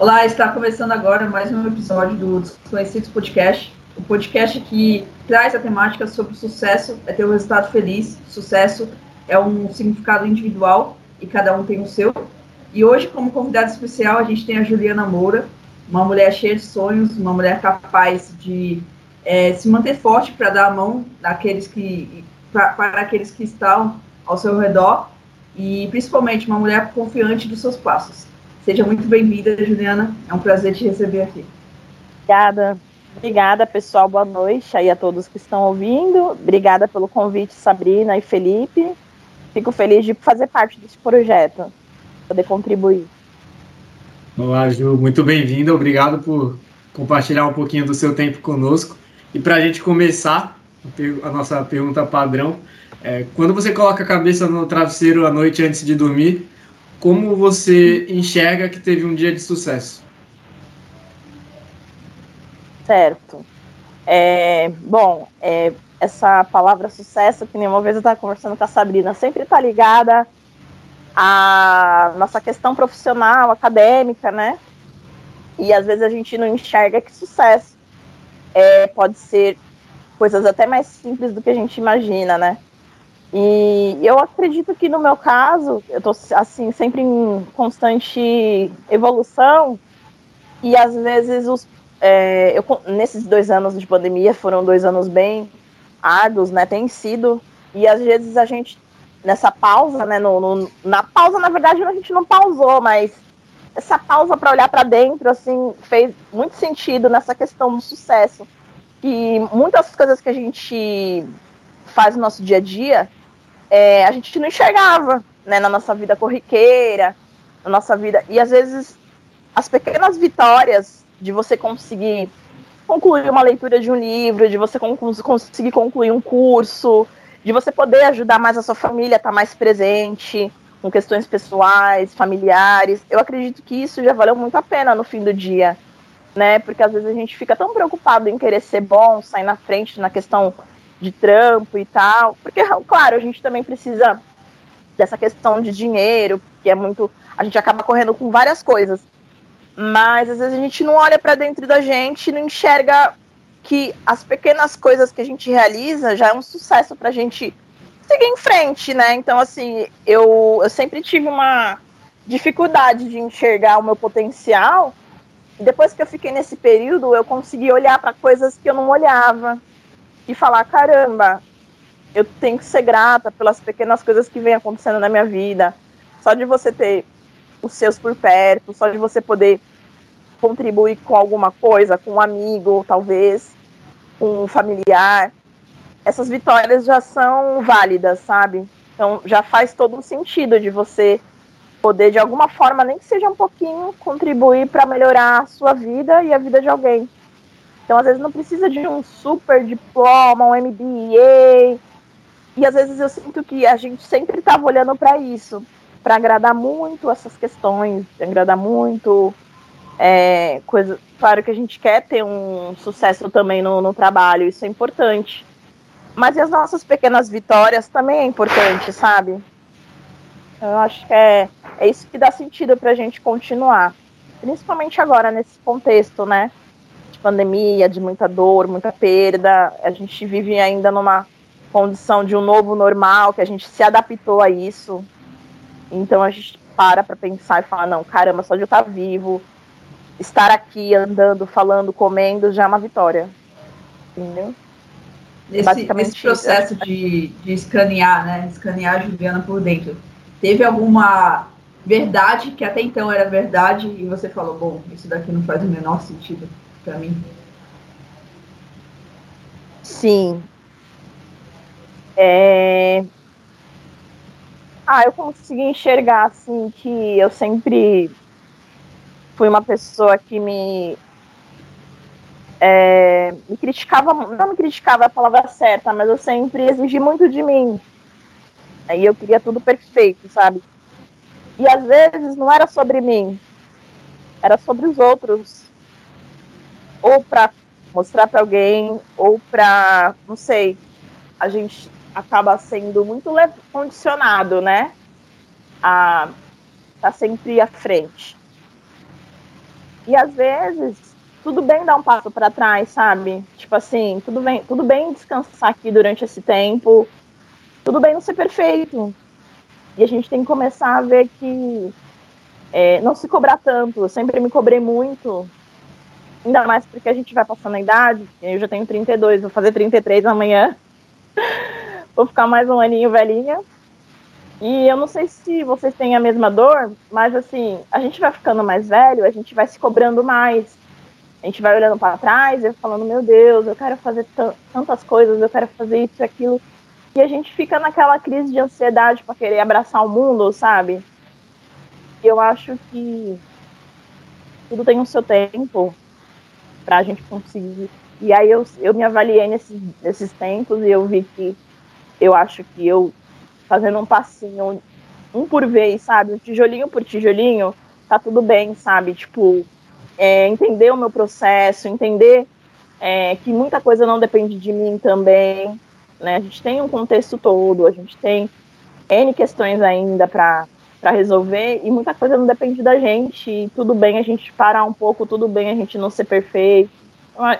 Olá, está começando agora mais um episódio do Desconhecidos Podcast, o podcast que traz a temática sobre sucesso é ter um resultado feliz, sucesso é um significado individual e cada um tem o seu. E hoje, como convidada especial, a gente tem a Juliana Moura, uma mulher cheia de sonhos, uma mulher capaz de é, se manter forte para dar a mão daqueles que, pra, para aqueles que estão ao seu redor e principalmente uma mulher confiante dos seus passos. Seja muito bem-vinda, Juliana. É um prazer te receber aqui. Obrigada. Obrigada, pessoal. Boa noite aí a todos que estão ouvindo. Obrigada pelo convite, Sabrina e Felipe. Fico feliz de fazer parte desse projeto, poder contribuir. Olá, Ju. Muito bem-vinda. Obrigado por compartilhar um pouquinho do seu tempo conosco. E para a gente começar a nossa pergunta padrão, é, quando você coloca a cabeça no travesseiro à noite antes de dormir, como você enxerga que teve um dia de sucesso? Certo. É, bom, é, essa palavra sucesso, que nenhuma vez eu estava conversando com a Sabrina, sempre está ligada à nossa questão profissional, acadêmica, né? E às vezes a gente não enxerga que sucesso é, pode ser coisas até mais simples do que a gente imagina, né? E eu acredito que no meu caso, eu tô assim, sempre em constante evolução, e às vezes os, é, eu, nesses dois anos de pandemia foram dois anos bem árduos, né? Tem sido, e às vezes a gente, nessa pausa, né? No, no, na pausa, na verdade, a gente não pausou, mas essa pausa para olhar para dentro, assim, fez muito sentido nessa questão do sucesso. E muitas coisas que a gente faz no nosso dia a dia, é, a gente não enxergava, né, na nossa vida corriqueira, na nossa vida. E às vezes as pequenas vitórias de você conseguir concluir uma leitura de um livro, de você conseguir concluir um curso, de você poder ajudar mais a sua família, estar tá mais presente com questões pessoais, familiares. Eu acredito que isso já valeu muito a pena no fim do dia, né? Porque às vezes a gente fica tão preocupado em querer ser bom, sair na frente na questão de trampo e tal, porque claro, a gente também precisa dessa questão de dinheiro, que é muito, a gente acaba correndo com várias coisas mas às vezes a gente não olha para dentro da gente, não enxerga que as pequenas coisas que a gente realiza já é um sucesso para a gente seguir em frente, né? Então, assim, eu, eu sempre tive uma dificuldade de enxergar o meu potencial. Depois que eu fiquei nesse período, eu consegui olhar para coisas que eu não olhava e falar: caramba, eu tenho que ser grata pelas pequenas coisas que vêm acontecendo na minha vida. Só de você ter os seus por perto, só de você poder contribuir com alguma coisa, com um amigo, talvez, com um familiar. Essas vitórias já são válidas, sabe? Então já faz todo um sentido de você poder, de alguma forma, nem que seja um pouquinho, contribuir para melhorar a sua vida e a vida de alguém. Então, às vezes, não precisa de um super diploma, um MBA. E às vezes eu sinto que a gente sempre estava olhando para isso para agradar muito essas questões, agradar muito é, coisa. Claro que a gente quer ter um sucesso também no, no trabalho, isso é importante. Mas e as nossas pequenas vitórias também é importante, sabe? Eu acho que é, é isso que dá sentido para a gente continuar. Principalmente agora, nesse contexto, né? De pandemia, de muita dor, muita perda. A gente vive ainda numa condição de um novo normal, que a gente se adaptou a isso. Então a gente para para pensar e fala, não, caramba, só de eu estar vivo, estar aqui andando, falando, comendo, já é uma vitória. Entendeu? Nesse, nesse processo de, de escanear, né? Escanear a Juliana por dentro. Teve alguma verdade que até então era verdade e você falou, bom, isso daqui não faz o menor sentido para mim? Sim. É, ah, eu consegui enxergar assim que eu sempre fui uma pessoa que me é, me criticava, não me criticava a palavra certa, mas eu sempre exigi muito de mim. Aí eu queria tudo perfeito, sabe? E às vezes não era sobre mim, era sobre os outros. Ou para mostrar para alguém, ou para, não sei, a gente acaba sendo muito condicionado, né? A tá sempre à frente. E às vezes, tudo bem dar um passo para trás, sabe? Tipo assim, tudo bem, tudo bem descansar aqui durante esse tempo, tudo bem não ser perfeito. E a gente tem que começar a ver que é, não se cobrar tanto. Eu sempre me cobrei muito, ainda mais porque a gente vai passando a idade. Eu já tenho 32, vou fazer 33 amanhã. vou ficar mais um aninho velhinha. E eu não sei se vocês têm a mesma dor, mas assim, a gente vai ficando mais velho, a gente vai se cobrando mais. A gente vai olhando para trás e falando, meu Deus, eu quero fazer tantas coisas, eu quero fazer isso e aquilo. E a gente fica naquela crise de ansiedade para querer abraçar o mundo, sabe? E eu acho que tudo tem o seu tempo para a gente conseguir. E aí eu, eu me avaliei nesses, nesses tempos e eu vi que eu acho que eu fazendo um passinho, um por vez, sabe? Tijolinho por tijolinho, tá tudo bem, sabe? Tipo, é, entender o meu processo, entender é, que muita coisa não depende de mim também, né? A gente tem um contexto todo, a gente tem N questões ainda para resolver e muita coisa não depende da gente. Tudo bem a gente parar um pouco, tudo bem a gente não ser perfeito.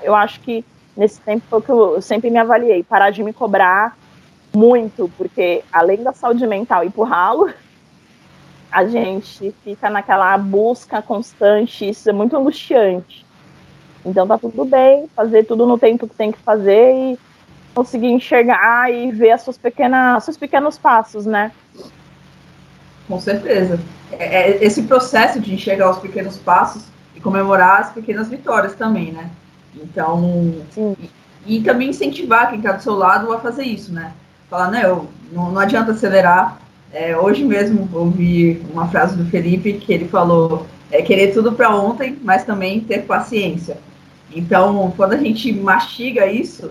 Eu acho que nesse tempo foi que eu sempre me avaliei, parar de me cobrar muito, porque além da saúde mental e pro ralo, a gente fica naquela busca constante, isso é muito angustiante. Então tá tudo bem, fazer tudo no tempo que tem que fazer e conseguir enxergar e ver as suas pequenas, seus pequenos passos, né? Com certeza. É, é esse processo de enxergar os pequenos passos e comemorar as pequenas vitórias também, né? Então, e, e, também incentivar quem está do seu lado a fazer isso, né? falar, né, eu, não, não adianta acelerar. É, hoje mesmo ouvi uma frase do Felipe que ele falou, é querer tudo para ontem, mas também ter paciência. Então, quando a gente mastiga isso,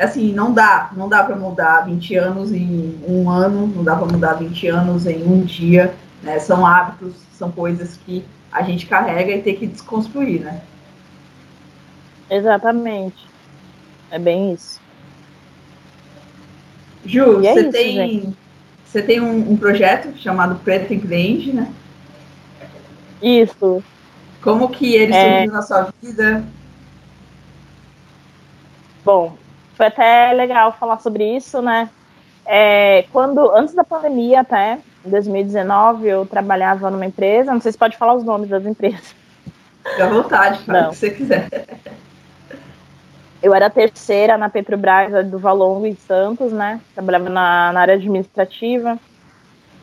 assim, não dá, não dá para mudar 20 anos em um ano, não dá para mudar 20 anos em um dia, né? São hábitos, são coisas que a gente carrega e tem que desconstruir, né? Exatamente. É bem isso. Ju, é você isso, tem, você tem um, um, projeto chamado Preto Empreende, né? Isso. Como que ele é... surgiu na sua vida? Bom, foi até legal falar sobre isso, né? É, quando antes da pandemia até, em 2019, eu trabalhava numa empresa, não sei se pode falar os nomes das empresas. Fique à vontade, fala o que você quiser. Eu era terceira na Petrobras do Valongo em Santos, né? Trabalhava na, na área administrativa.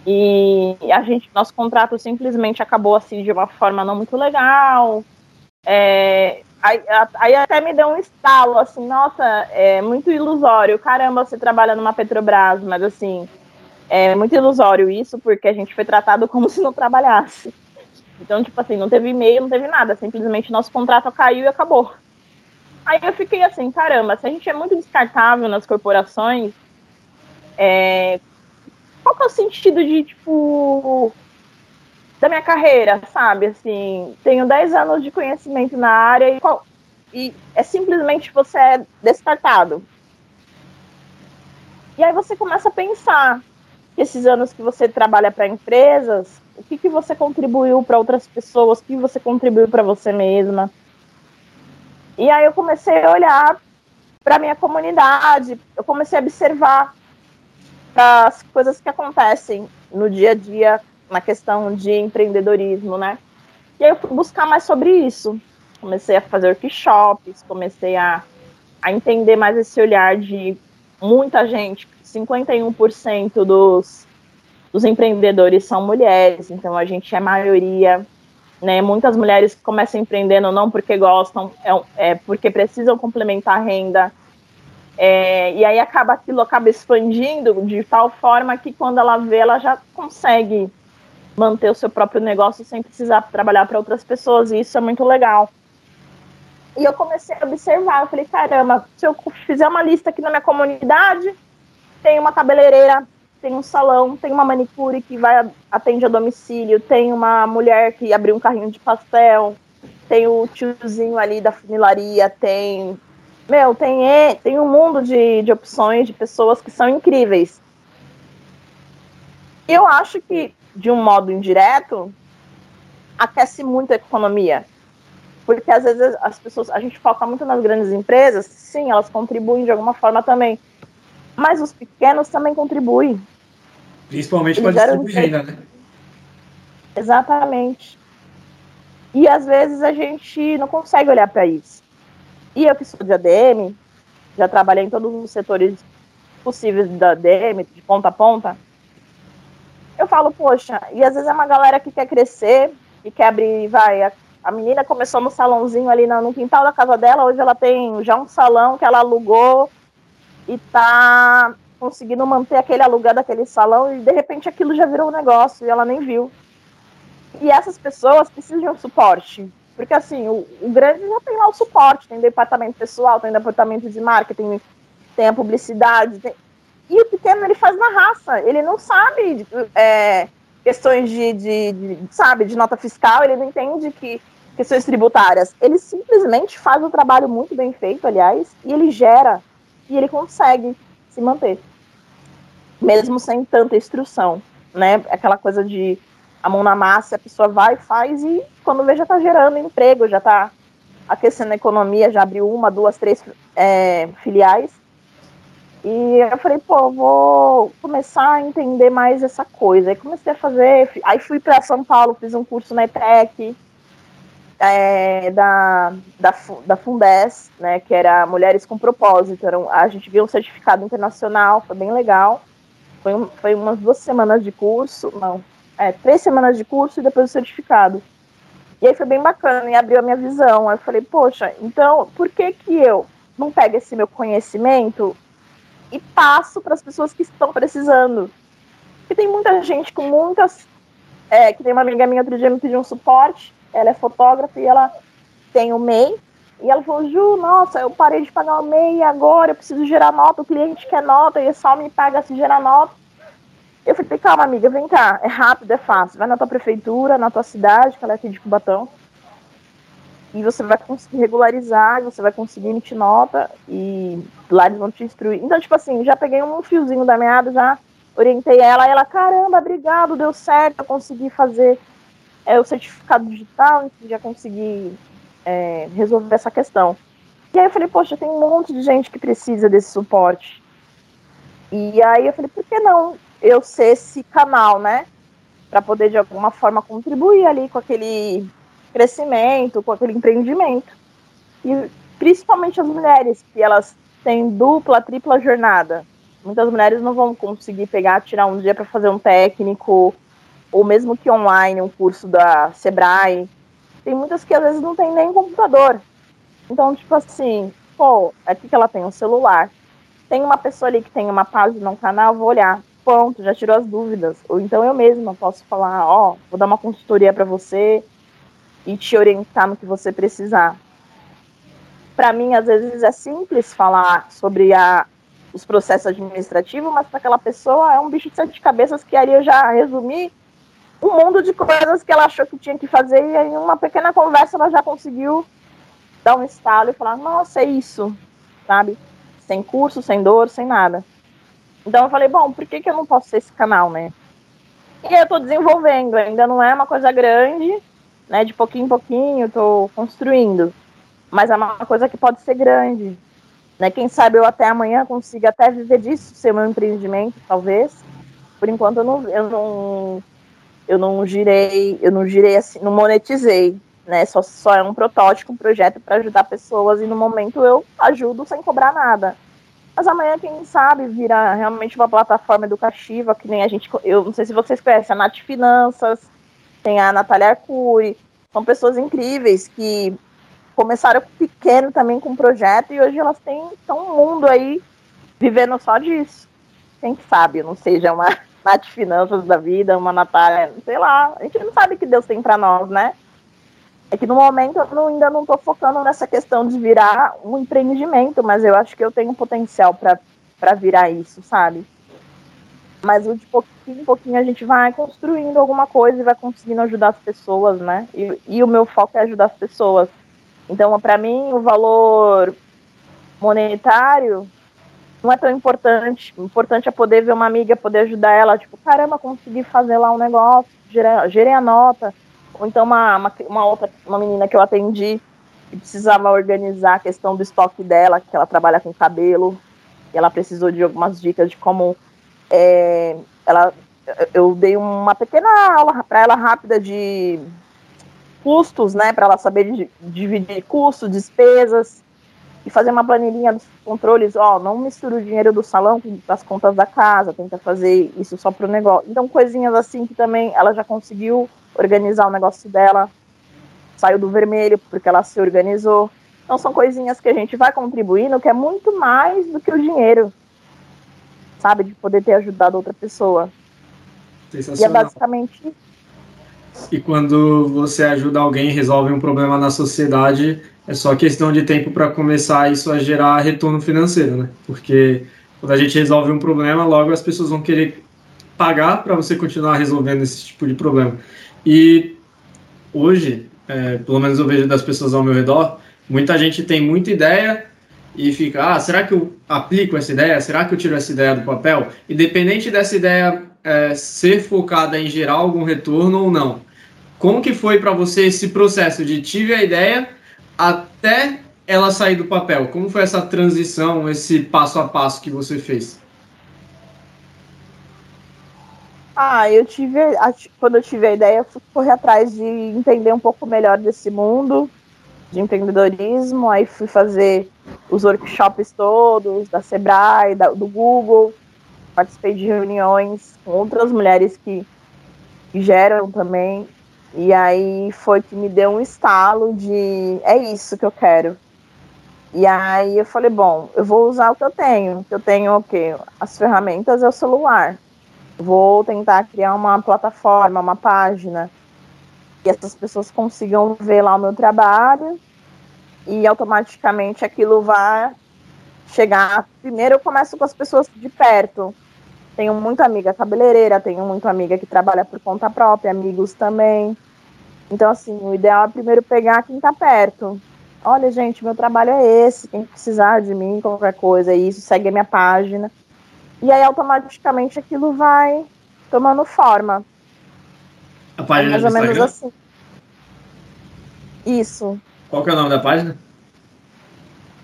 E a gente, nosso contrato simplesmente acabou assim de uma forma não muito legal. É, aí, aí, até me deu um estalo, assim, nossa, é muito ilusório. Caramba, você trabalha numa Petrobras, mas assim, é muito ilusório isso, porque a gente foi tratado como se não trabalhasse. Então, tipo assim, não teve e-mail, não teve nada, simplesmente nosso contrato caiu e acabou. Aí eu fiquei assim, caramba, se a gente é muito descartável nas corporações, é, qual que é o sentido de, tipo, da minha carreira, sabe? Assim, tenho 10 anos de conhecimento na área e, qual, e é simplesmente você é descartado. E aí você começa a pensar esses anos que você trabalha para empresas, o que, que você contribuiu para outras pessoas, o que você contribuiu para você mesma. E aí eu comecei a olhar para minha comunidade, eu comecei a observar as coisas que acontecem no dia a dia na questão de empreendedorismo, né? E aí eu fui buscar mais sobre isso. Comecei a fazer workshops, comecei a, a entender mais esse olhar de muita gente, 51% dos, dos empreendedores são mulheres, então a gente é maioria né? Muitas mulheres começam empreendendo não porque gostam, é, é porque precisam complementar a renda. É, e aí acaba aquilo acaba expandindo de tal forma que quando ela vê, ela já consegue manter o seu próprio negócio sem precisar trabalhar para outras pessoas, e isso é muito legal. E eu comecei a observar, eu falei, caramba, se eu fizer uma lista aqui na minha comunidade, tem uma cabeleireira tem um salão, tem uma manicure que vai atende a domicílio, tem uma mulher que abriu um carrinho de pastel, tem o tiozinho ali da funilaria, tem. Meu, tem, tem um mundo de, de opções de pessoas que são incríveis. Eu acho que, de um modo indireto, aquece muito a economia. Porque às vezes as pessoas, a gente foca muito nas grandes empresas, sim, elas contribuem de alguma forma também. Mas os pequenos também contribuem. Principalmente para distribuir renda, né? Exatamente. E às vezes a gente não consegue olhar para isso. E eu que sou de ADM, já trabalhei em todos os setores possíveis da ADM, de ponta a ponta. Eu falo, poxa, e às vezes é uma galera que quer crescer, que quer abrir, vai, a, a menina começou no salãozinho ali no, no, quintal da casa dela, hoje ela tem já um salão que ela alugou e tá conseguindo manter aquele alugado daquele salão e de repente aquilo já virou um negócio e ela nem viu. E essas pessoas precisam de um suporte. Porque, assim, o, o grande já tem lá o suporte, tem departamento pessoal, tem departamento de marketing, tem a publicidade. Tem... E o pequeno, ele faz na raça. Ele não sabe é, questões de, de, de, sabe, de nota fiscal, ele não entende que questões tributárias. Ele simplesmente faz o trabalho muito bem feito, aliás, e ele gera, e ele consegue se manter. Mesmo sem tanta instrução, né? Aquela coisa de a mão na massa, a pessoa vai, faz e quando vê já está gerando emprego, já está aquecendo a economia, já abriu uma, duas, três é, filiais. E eu falei, pô, vou começar a entender mais essa coisa. Aí comecei a fazer, aí fui para São Paulo, fiz um curso na ETEC, é, da, da, da Fundes, né, que era Mulheres com Propósito. Era um, a gente viu um certificado internacional, foi bem legal. Foi, um, foi umas duas semanas de curso, não, é, três semanas de curso e depois o certificado. E aí foi bem bacana e abriu a minha visão. Aí eu falei, poxa, então por que que eu não pego esse meu conhecimento e passo para as pessoas que estão precisando? Porque tem muita gente com muitas. É, que tem uma amiga minha outro dia me pediu um suporte, ela é fotógrafa e ela tem o MEI. E ela falou, Ju, nossa, eu parei de pagar o MEI agora, eu preciso gerar nota, o cliente quer nota, e só me paga se gerar nota. Eu falei, calma, amiga, vem cá. É rápido, é fácil. Vai na tua prefeitura, na tua cidade, que ela é aqui de Cubatão. E você vai conseguir regularizar, você vai conseguir emitir nota e lá eles vão te instruir. Então, tipo assim, já peguei um fiozinho da meada, já orientei ela, e ela, caramba, obrigado, deu certo, eu consegui fazer é, o certificado digital, já consegui é, resolver essa questão. E aí eu falei, poxa, tem um monte de gente que precisa desse suporte. E aí eu falei, por que não eu ser esse canal, né? Para poder de alguma forma contribuir ali com aquele crescimento, com aquele empreendimento. E principalmente as mulheres, que elas têm dupla, tripla jornada. Muitas mulheres não vão conseguir pegar, tirar um dia para fazer um técnico, ou mesmo que online, um curso da Sebrae. Tem muitas que às vezes não tem nem computador. Então, tipo assim, pô, aqui que ela tem um celular. Tem uma pessoa ali que tem uma página, um canal, vou olhar ponto, já tirou as dúvidas. Ou então eu mesma posso falar, ó, oh, vou dar uma consultoria para você e te orientar no que você precisar. Para mim, às vezes é simples falar sobre a, os processos administrativos, mas para aquela pessoa é um bicho de sete cabeças que aí eu já resumi um mundo de coisas que ela achou que tinha que fazer e em uma pequena conversa ela já conseguiu dar um estalo e falar, nossa, é isso, sabe? Sem curso, sem dor, sem nada. Então eu falei, bom, por que, que eu não posso ser esse canal, né? E eu tô desenvolvendo, ainda não é uma coisa grande, né? De pouquinho em pouquinho, tô construindo. Mas é uma coisa que pode ser grande. Né? Quem sabe eu até amanhã consiga até viver disso, ser meu empreendimento, talvez. Por enquanto eu não, eu não, eu não girei, eu não girei assim, não monetizei, né? Só, só é um protótipo, um projeto para ajudar pessoas e no momento eu ajudo sem cobrar nada. Mas amanhã, quem sabe, vira realmente uma plataforma educativa, que nem a gente. Eu não sei se vocês conhecem a Nath Finanças, tem a Natália Arcuri. São pessoas incríveis que começaram pequeno também com um projeto e hoje elas têm tão um mundo aí vivendo só disso. Quem sabe, não seja uma Nath Finanças da vida, uma Natália, sei lá. A gente não sabe o que Deus tem para nós, né? É que no momento eu não, ainda não estou focando nessa questão de virar um empreendimento, mas eu acho que eu tenho potencial para virar isso, sabe? Mas de pouquinho em pouquinho a gente vai construindo alguma coisa e vai conseguindo ajudar as pessoas, né? E, e o meu foco é ajudar as pessoas. Então, para mim, o valor monetário não é tão importante. O importante é poder ver uma amiga, poder ajudar ela, tipo, caramba, consegui fazer lá um negócio, gerei, gerei a nota ou então uma, uma, uma, outra, uma menina que eu atendi, que precisava organizar a questão do estoque dela, que ela trabalha com cabelo, e ela precisou de algumas dicas de como é, ela eu dei uma pequena aula para ela rápida de custos, né, para ela saber dividir custos, despesas e fazer uma planilhinha dos controles. Ó, não mistura o dinheiro do salão com as contas da casa, tenta fazer isso só para o negócio. Então, coisinhas assim que também ela já conseguiu organizar o negócio dela, saiu do vermelho porque ela se organizou. Então, são coisinhas que a gente vai contribuindo, que é muito mais do que o dinheiro, sabe, de poder ter ajudado outra pessoa. E é basicamente e quando você ajuda alguém, resolve um problema na sociedade, é só questão de tempo para começar isso a gerar retorno financeiro, né? Porque quando a gente resolve um problema, logo as pessoas vão querer pagar para você continuar resolvendo esse tipo de problema. E hoje, é, pelo menos eu vejo das pessoas ao meu redor, muita gente tem muita ideia e fica, ah, será que eu aplico essa ideia? Será que eu tiro essa ideia do papel? Independente dessa ideia é, ser focada em gerar algum retorno ou não. Como que foi para você esse processo de tive a ideia até ela sair do papel? Como foi essa transição, esse passo a passo que você fez? Ah, eu tive, quando eu tive a ideia, eu correr atrás de entender um pouco melhor desse mundo de empreendedorismo, aí fui fazer os workshops todos da Sebrae, da, do Google, participei de reuniões com outras mulheres que, que geram também. E aí foi que me deu um estalo de é isso que eu quero. E aí eu falei, bom, eu vou usar o que eu tenho. Que eu tenho o quê? As ferramentas é o celular. Vou tentar criar uma plataforma, uma página que essas pessoas consigam ver lá o meu trabalho e automaticamente aquilo vai chegar. Primeiro eu começo com as pessoas de perto, tenho muita amiga cabeleireira, tenho muita amiga que trabalha por conta própria, amigos também. Então, assim, o ideal é primeiro pegar quem tá perto. Olha, gente, meu trabalho é esse. Quem precisar de mim, qualquer coisa, é isso, segue a minha página. E aí, automaticamente, aquilo vai tomando forma. A página é mais ou menos assim. Isso. Qual que é o nome da página?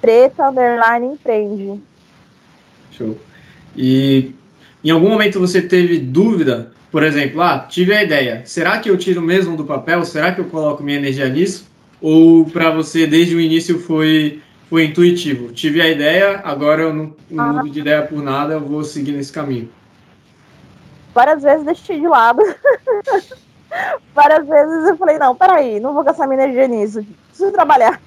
Preta Underline Empreende. Show. E em algum momento você teve dúvida, por exemplo, ah, tive a ideia, será que eu tiro mesmo do papel? Será que eu coloco minha energia nisso? Ou para você desde o início foi foi intuitivo? Tive a ideia, agora eu não, não ah. mudo de ideia por nada, eu vou seguir nesse caminho. Várias vezes deixei de lado. Várias vezes eu falei, não, peraí, não vou gastar minha energia nisso, preciso trabalhar.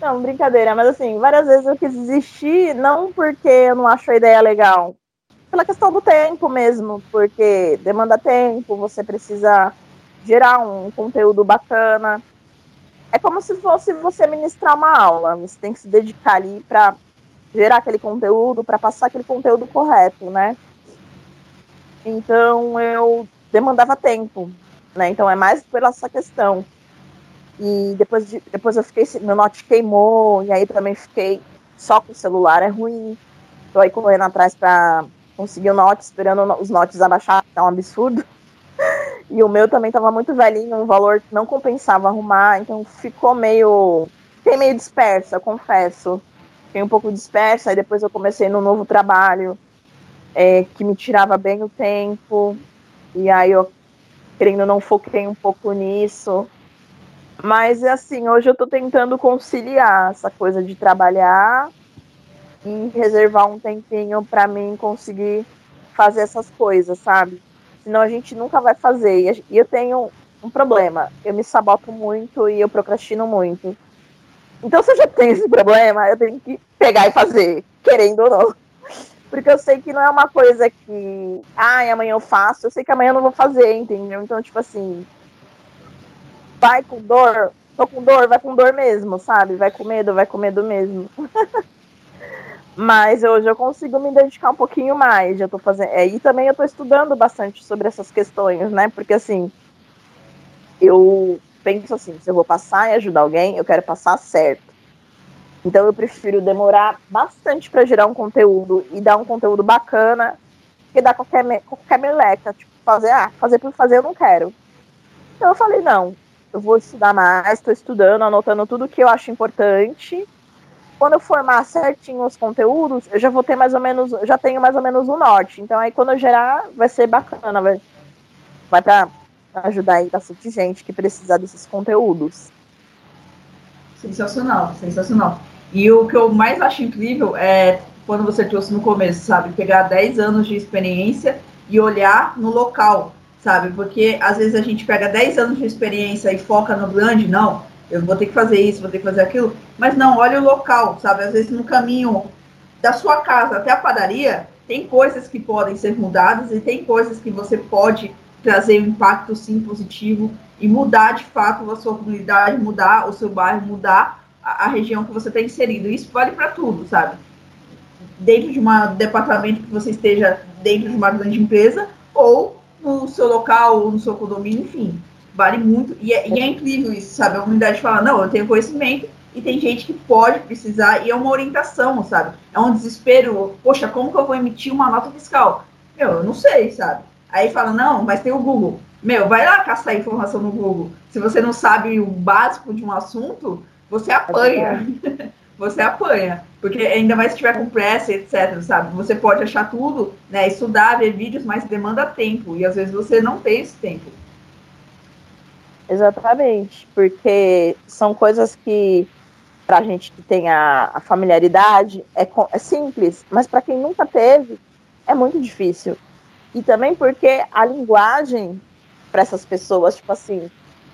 Não, brincadeira, mas assim, várias vezes eu quis desistir, não porque eu não acho a ideia legal, pela questão do tempo mesmo, porque demanda tempo, você precisa gerar um conteúdo bacana. É como se fosse você ministrar uma aula, você tem que se dedicar ali para gerar aquele conteúdo, para passar aquele conteúdo correto, né? Então eu demandava tempo, né? Então é mais por essa questão. E depois, de, depois eu fiquei, meu note queimou, e aí também fiquei só com o celular, é ruim. Tô aí correndo atrás para consegui o note, esperando os notes abaixar, é um absurdo. E o meu também estava muito velhinho, um valor que não compensava arrumar, então ficou meio. Fiquei meio dispersa, confesso. Fiquei um pouco dispersa, aí depois eu comecei no novo trabalho, é, que me tirava bem o tempo. E aí eu, querendo não, foquei um pouco nisso. Mas assim, hoje eu estou tentando conciliar essa coisa de trabalhar e reservar um tempinho para mim conseguir fazer essas coisas, sabe? Senão a gente nunca vai fazer. E eu tenho um problema. Eu me saboto muito e eu procrastino muito. Então, se eu já tenho esse problema, eu tenho que pegar e fazer, querendo ou não. Porque eu sei que não é uma coisa que, ai, amanhã eu faço, eu sei que amanhã eu não vou fazer, entendeu? Então, tipo assim, vai com dor, tô com dor, vai com dor mesmo, sabe? Vai com medo, vai com medo mesmo. Mas hoje eu consigo me dedicar um pouquinho mais. Eu tô fazendo. É, e também eu tô estudando bastante sobre essas questões, né? Porque assim, eu penso assim, se eu vou passar e ajudar alguém, eu quero passar certo. Então eu prefiro demorar bastante para gerar um conteúdo e dar um conteúdo bacana que dar qualquer, qualquer meleca. Tipo, fazer, ah, fazer por fazer eu não quero. Então eu falei, não, eu vou estudar mais, estou estudando, anotando tudo que eu acho importante. Quando eu formar certinho os conteúdos, eu já vou ter mais ou menos, já tenho mais ou menos o norte. Então aí quando eu gerar, vai ser bacana, vai, vai para ajudar aí bastante gente que precisa desses conteúdos. Sensacional, sensacional. E o que eu mais acho incrível é quando você trouxe no começo, sabe? Pegar 10 anos de experiência e olhar no local, sabe? Porque às vezes a gente pega 10 anos de experiência e foca no grande, não, eu vou ter que fazer isso, vou ter que fazer aquilo, mas não, olha o local, sabe? Às vezes no caminho da sua casa até a padaria, tem coisas que podem ser mudadas e tem coisas que você pode trazer um impacto sim positivo e mudar de fato a sua comunidade, mudar o seu bairro, mudar a, a região que você está inserido. Isso vale para tudo, sabe? Dentro de um departamento que você esteja dentro de uma grande empresa ou no seu local no seu condomínio, enfim, vale muito. E é, e é incrível isso, sabe? A comunidade fala, não, eu tenho conhecimento e tem gente que pode precisar e é uma orientação, sabe? É um desespero, poxa, como que eu vou emitir uma nota fiscal? Meu, eu não sei, sabe? Aí fala, não, mas tem o Google. Meu, vai lá caçar informação no Google. Se você não sabe o básico de um assunto, você apanha. você apanha. Porque ainda mais se tiver com pressa, etc, sabe? Você pode achar tudo, né? Estudar, ver vídeos, mas demanda tempo. E às vezes você não tem esse tempo. Exatamente. Porque são coisas que, pra gente que tem a, a familiaridade, é, é simples. Mas para quem nunca teve, é muito difícil. E também porque a linguagem para essas pessoas, tipo assim,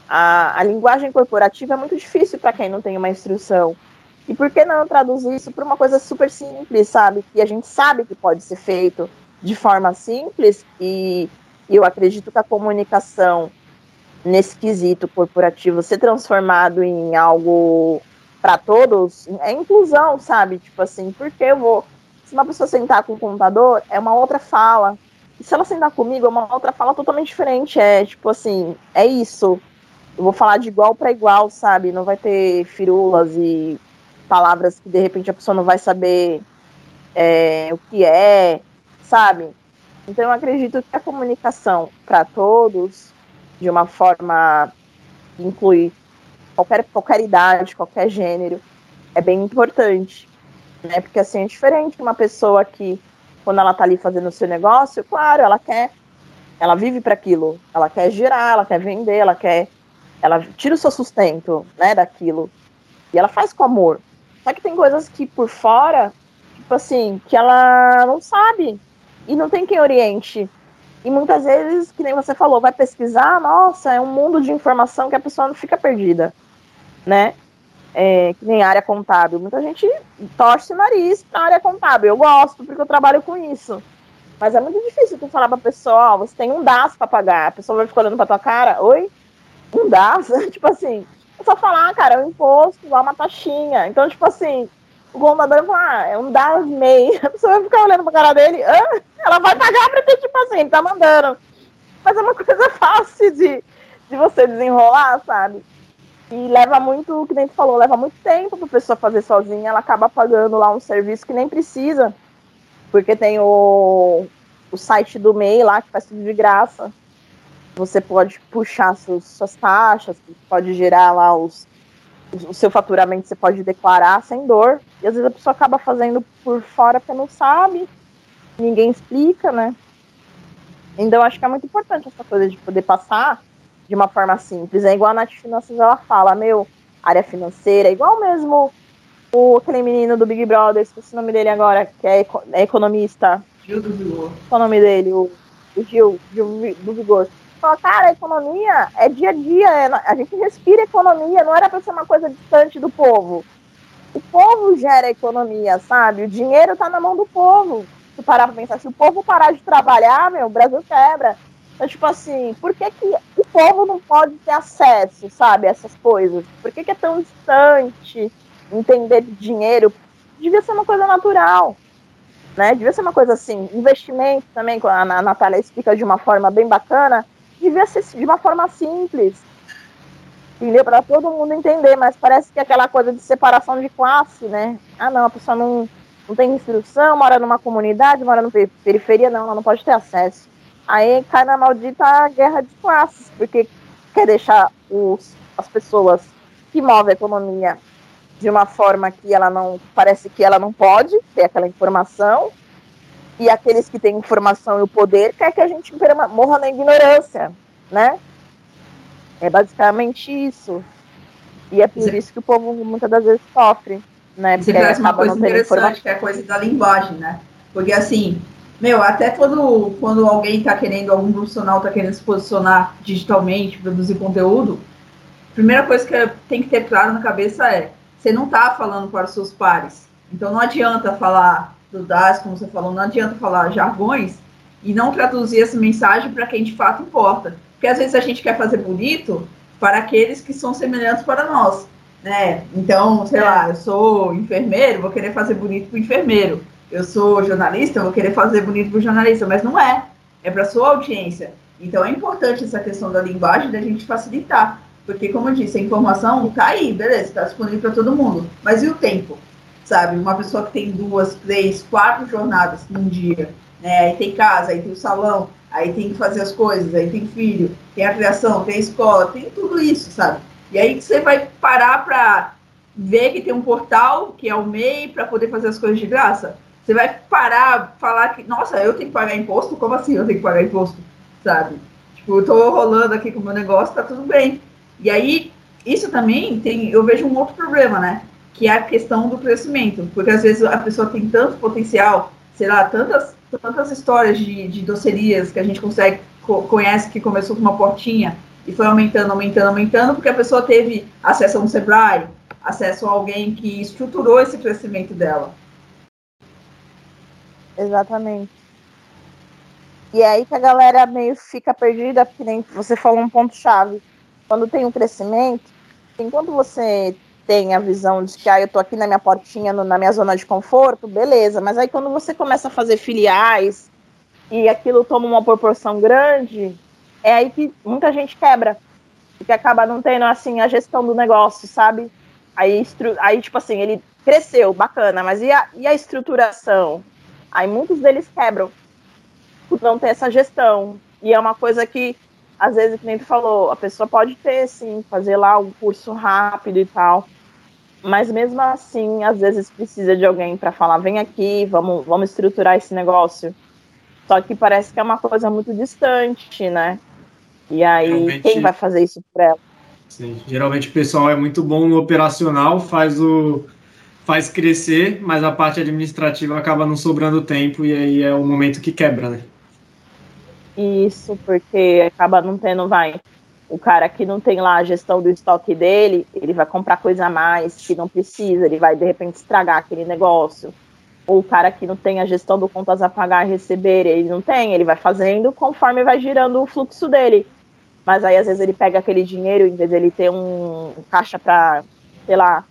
a, a linguagem corporativa é muito difícil para quem não tem uma instrução. E por que não traduzir isso para uma coisa super simples, sabe? Que a gente sabe que pode ser feito de forma simples e, eu acredito que a comunicação nesse quesito corporativo ser transformado em algo para todos é inclusão, sabe? Tipo assim, porque eu vou. Se uma pessoa sentar com o computador, é uma outra fala. E se ela sentar comigo, é uma outra fala totalmente diferente. É tipo assim, é isso. Eu vou falar de igual para igual, sabe? Não vai ter firulas e palavras que de repente a pessoa não vai saber é, o que é, sabe? Então eu acredito que a comunicação para todos, de uma forma que inclui qualquer, qualquer idade, qualquer gênero, é bem importante. Né? Porque assim é diferente uma pessoa que quando ela tá ali fazendo o seu negócio, claro, ela quer, ela vive para aquilo, ela quer girar, ela quer vender, ela quer, ela tira o seu sustento, né, daquilo, e ela faz com amor. Só que tem coisas que por fora, tipo assim, que ela não sabe e não tem quem oriente. E muitas vezes, que nem você falou, vai pesquisar, nossa, é um mundo de informação que a pessoa não fica perdida, né? é, que nem área contábil. Muita gente torce o nariz para área contábil. Eu gosto, porque eu trabalho com isso. Mas é muito difícil tu falar pra pessoa, ó, você tem um DAS para pagar. A pessoa vai ficar olhando pra tua cara, oi? Um DAS? tipo assim, é só falar, cara, é um imposto, igual uma taxinha. Então, tipo assim, o contador vai falar, ah, é um DAS MEI. A pessoa vai ficar olhando pra cara dele, ah, ela vai pagar pra ter, tipo assim, tá mandando. Mas é uma coisa fácil de, de você desenrolar, sabe? E leva muito, que nem tu falou, leva muito tempo para a pessoa fazer sozinha, ela acaba pagando lá um serviço que nem precisa, porque tem o, o site do MEI lá que faz tudo de graça. Você pode puxar suas, suas taxas, pode gerar lá os, o seu faturamento, você pode declarar sem dor. E às vezes a pessoa acaba fazendo por fora porque não sabe, ninguém explica, né? Então eu acho que é muito importante essa coisa de poder passar de uma forma simples. É igual a Nath Finanças, ela fala, meu, área financeira, igual mesmo o, aquele menino do Big Brother, esqueci o nome dele agora, que é, é economista. Gil do Vigor. Qual é o nome dele? O, o Gil, Gil do Vigor. Fala, cara, a economia é dia a dia, é, a gente respira economia, não era para ser uma coisa distante do povo. O povo gera economia, sabe? O dinheiro tá na mão do povo. Se parar pra pensar, se o povo parar de trabalhar, meu, o Brasil quebra. Então, tipo assim, por que, que o povo não pode ter acesso, sabe, a essas coisas? Por que, que é tão distante entender de dinheiro? Devia ser uma coisa natural, né? Devia ser uma coisa assim, investimento também, a Natália explica de uma forma bem bacana, devia ser de uma forma simples, entendeu? Para todo mundo entender, mas parece que é aquela coisa de separação de classe, né? Ah, não, a pessoa não, não tem instrução, mora numa comunidade, mora na periferia, não, ela não pode ter acesso. Aí cai na maldita guerra de classes, porque quer deixar os, as pessoas que movem a economia de uma forma que ela não parece que ela não pode ter aquela informação e aqueles que têm informação e o poder quer que a gente morra na ignorância, né? É basicamente isso. E é por isso que o povo muitas das vezes sofre, né? Você traz uma coisa interessante, que é a coisa da linguagem, né? Porque assim, meu, até quando, quando alguém está querendo, algum profissional está querendo se posicionar digitalmente, produzir conteúdo, a primeira coisa que tem que ter claro na cabeça é, você não está falando para os seus pares. Então não adianta falar DAS, como você falou, não adianta falar jargões e não traduzir essa mensagem para quem de fato importa. Porque às vezes a gente quer fazer bonito para aqueles que são semelhantes para nós. Né? Então, sei lá, eu sou enfermeiro, vou querer fazer bonito para o enfermeiro. Eu sou jornalista, vou querer fazer bonito para o jornalista, mas não é. É para sua audiência. Então é importante essa questão da linguagem da gente facilitar. Porque, como eu disse, a informação está aí, beleza, está disponível para todo mundo. Mas e o tempo? Sabe? Uma pessoa que tem duas, três, quatro jornadas num dia, né? Aí tem casa, aí tem o salão, aí tem que fazer as coisas, aí tem filho, tem a criação, tem a escola, tem tudo isso, sabe? E aí você vai parar para ver que tem um portal, que é o MEI, para poder fazer as coisas de graça. Você vai parar, falar que, nossa, eu tenho que pagar imposto? Como assim eu tenho que pagar imposto? Sabe? Tipo, eu tô rolando aqui com o meu negócio, tá tudo bem. E aí, isso também tem, eu vejo um outro problema, né? Que é a questão do crescimento, porque às vezes a pessoa tem tanto potencial, sei lá, tantas, tantas histórias de, de docerias que a gente consegue, conhece que começou com uma portinha e foi aumentando, aumentando, aumentando, porque a pessoa teve acesso a um Sebrae, acesso a alguém que estruturou esse crescimento dela. Exatamente. E é aí que a galera meio fica perdida, porque nem você falou um ponto-chave. Quando tem um crescimento, enquanto você tem a visão de que ah, eu tô aqui na minha portinha, no, na minha zona de conforto, beleza. Mas aí quando você começa a fazer filiais e aquilo toma uma proporção grande, é aí que muita gente quebra. Porque acaba não tendo assim a gestão do negócio, sabe? Aí, aí tipo assim, ele cresceu, bacana, mas e a, e a estruturação? Aí muitos deles quebram por não ter essa gestão. E é uma coisa que às vezes, como tu falou, a pessoa pode ter, sim, fazer lá um curso rápido e tal, mas mesmo assim, às vezes precisa de alguém para falar: vem aqui, vamos, vamos estruturar esse negócio. Só que parece que é uma coisa muito distante, né? E aí, Realmente, quem vai fazer isso para ela? Sim, geralmente o pessoal é muito bom no operacional, faz o faz crescer, mas a parte administrativa acaba não sobrando tempo e aí é o momento que quebra, né? Isso, porque acaba não tendo, vai, o cara que não tem lá a gestão do estoque dele, ele vai comprar coisa a mais que não precisa, ele vai de repente estragar aquele negócio. Ou o cara que não tem a gestão do contas a pagar e receber, ele não tem, ele vai fazendo conforme vai girando o fluxo dele. Mas aí às vezes ele pega aquele dinheiro, em vez de ele ter um caixa para, sei lá,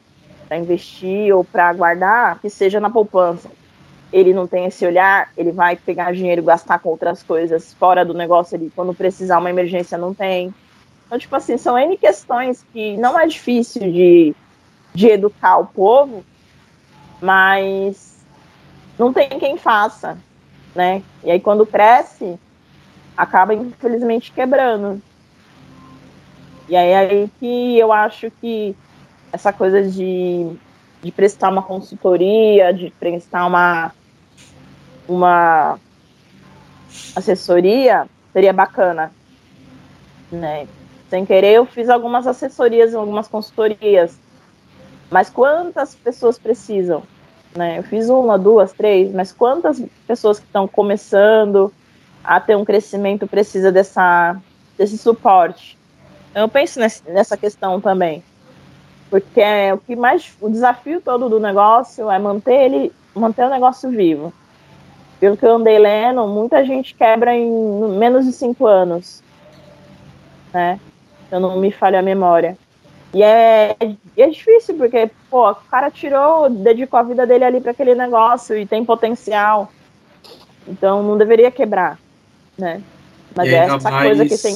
para investir ou para guardar, que seja na poupança. Ele não tem esse olhar, ele vai pegar dinheiro e gastar com outras coisas fora do negócio ali. Quando precisar uma emergência, não tem. Então, tipo assim, são N questões que não é difícil de, de educar o povo, mas não tem quem faça, né? E aí quando cresce, acaba infelizmente quebrando. E aí, aí que eu acho que essa coisa de, de prestar uma consultoria, de prestar uma, uma assessoria, seria bacana, né? Sem querer, eu fiz algumas assessorias, algumas consultorias. Mas quantas pessoas precisam? Né? Eu fiz uma, duas, três, mas quantas pessoas que estão começando a ter um crescimento precisa dessa, desse suporte? Eu penso nessa questão também. Porque é o que mais. O desafio todo do negócio é manter ele, manter o negócio vivo. Pelo que eu andei lendo, muita gente quebra em menos de cinco anos. Né? eu não me falha a memória. E é, é difícil, porque, pô, o cara tirou, dedicou a vida dele ali para aquele negócio e tem potencial. Então não deveria quebrar, né? Mas é essa mais, coisa que tem.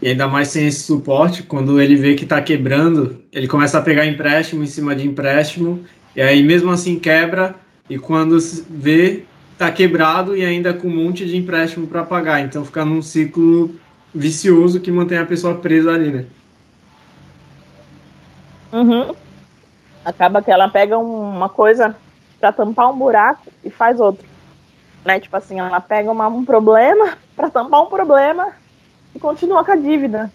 E ainda mais sem esse suporte, quando ele vê que está quebrando, ele começa a pegar empréstimo em cima de empréstimo, e aí mesmo assim quebra, e quando vê, está quebrado e ainda com um monte de empréstimo para pagar. Então fica num ciclo vicioso que mantém a pessoa presa ali, né? Uhum. Acaba que ela pega uma coisa para tampar um buraco e faz outro. Né? Tipo assim, ela pega uma, um problema para tampar um problema e continua com a dívida.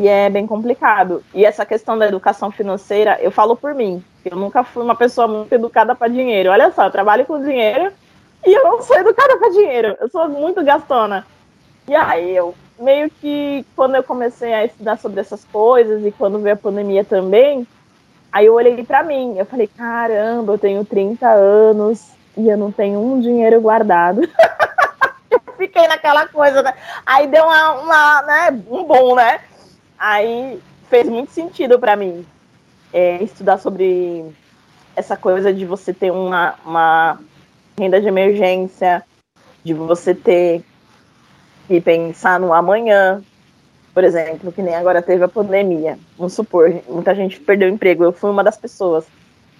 E é bem complicado. E essa questão da educação financeira, eu falo por mim. Eu nunca fui uma pessoa muito educada para dinheiro. Olha só, eu trabalho com dinheiro e eu não sou educada para dinheiro. Eu sou muito gastona. E aí eu meio que quando eu comecei a estudar sobre essas coisas e quando veio a pandemia também, aí eu olhei para mim, eu falei, caramba, eu tenho 30 anos e eu não tenho um dinheiro guardado. eu fiquei naquela coisa, né? Aí deu uma, uma né, um bom, né? Aí fez muito sentido para mim é, estudar sobre essa coisa de você ter uma, uma renda de emergência, de você ter que pensar no amanhã. Por exemplo, que nem agora teve a pandemia. Vamos supor, muita gente perdeu o emprego. Eu fui uma das pessoas.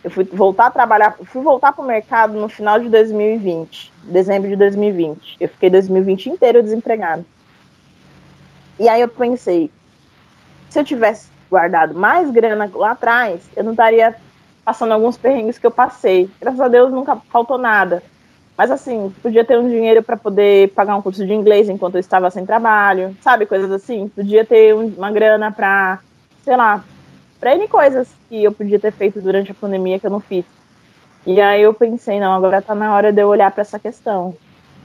Eu fui voltar a trabalhar, fui voltar para o mercado no final de 2020, dezembro de 2020. Eu fiquei 2020 inteiro desempregado. E aí eu pensei, se eu tivesse guardado mais grana lá atrás, eu não estaria passando alguns perrengues que eu passei. Graças a Deus nunca faltou nada. Mas assim, podia ter um dinheiro para poder pagar um curso de inglês enquanto eu estava sem trabalho, sabe? Coisas assim. Podia ter uma grana para, sei lá, para N coisas que eu podia ter feito durante a pandemia que eu não fiz. E aí eu pensei, não, agora está na hora de eu olhar para essa questão.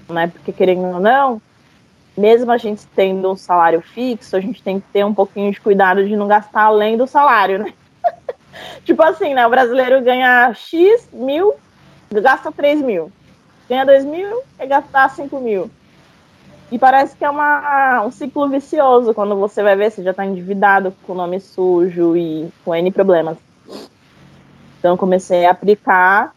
Né? Porque querendo ou não, mesmo a gente tendo um salário fixo, a gente tem que ter um pouquinho de cuidado de não gastar além do salário, né? tipo assim, né? O brasileiro ganha X mil, gasta 3 mil. Ganha 2 mil e gastar 5 mil. E parece que é uma, um ciclo vicioso quando você vai ver, você já está endividado com o nome sujo e com N problemas. Então comecei a aplicar.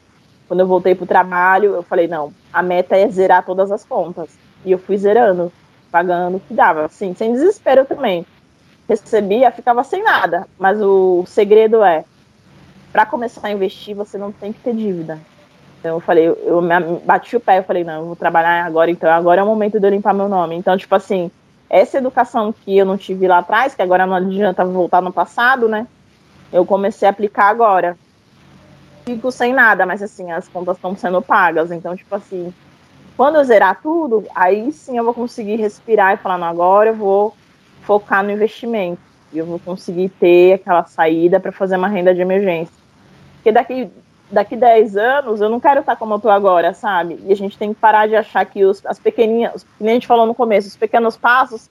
Quando eu voltei para o trabalho, eu falei, não, a meta é zerar todas as contas. E eu fui zerando pagando o que dava, assim, sem desespero também. Recebia, ficava sem nada, mas o segredo é, para começar a investir, você não tem que ter dívida. Então eu falei, eu bati o pé, eu falei, não, eu vou trabalhar agora, então agora é o momento de eu limpar meu nome. Então, tipo assim, essa educação que eu não tive lá atrás, que agora não adianta voltar no passado, né? Eu comecei a aplicar agora. Fico sem nada, mas assim, as contas estão sendo pagas. Então, tipo assim, quando eu zerar tudo, aí sim eu vou conseguir respirar e falar, não, agora eu vou focar no investimento. E eu vou conseguir ter aquela saída para fazer uma renda de emergência. Porque daqui, daqui 10 anos eu não quero estar como eu estou agora, sabe? E a gente tem que parar de achar que os, as pequeninhas, como a gente falou no começo, os pequenos passos,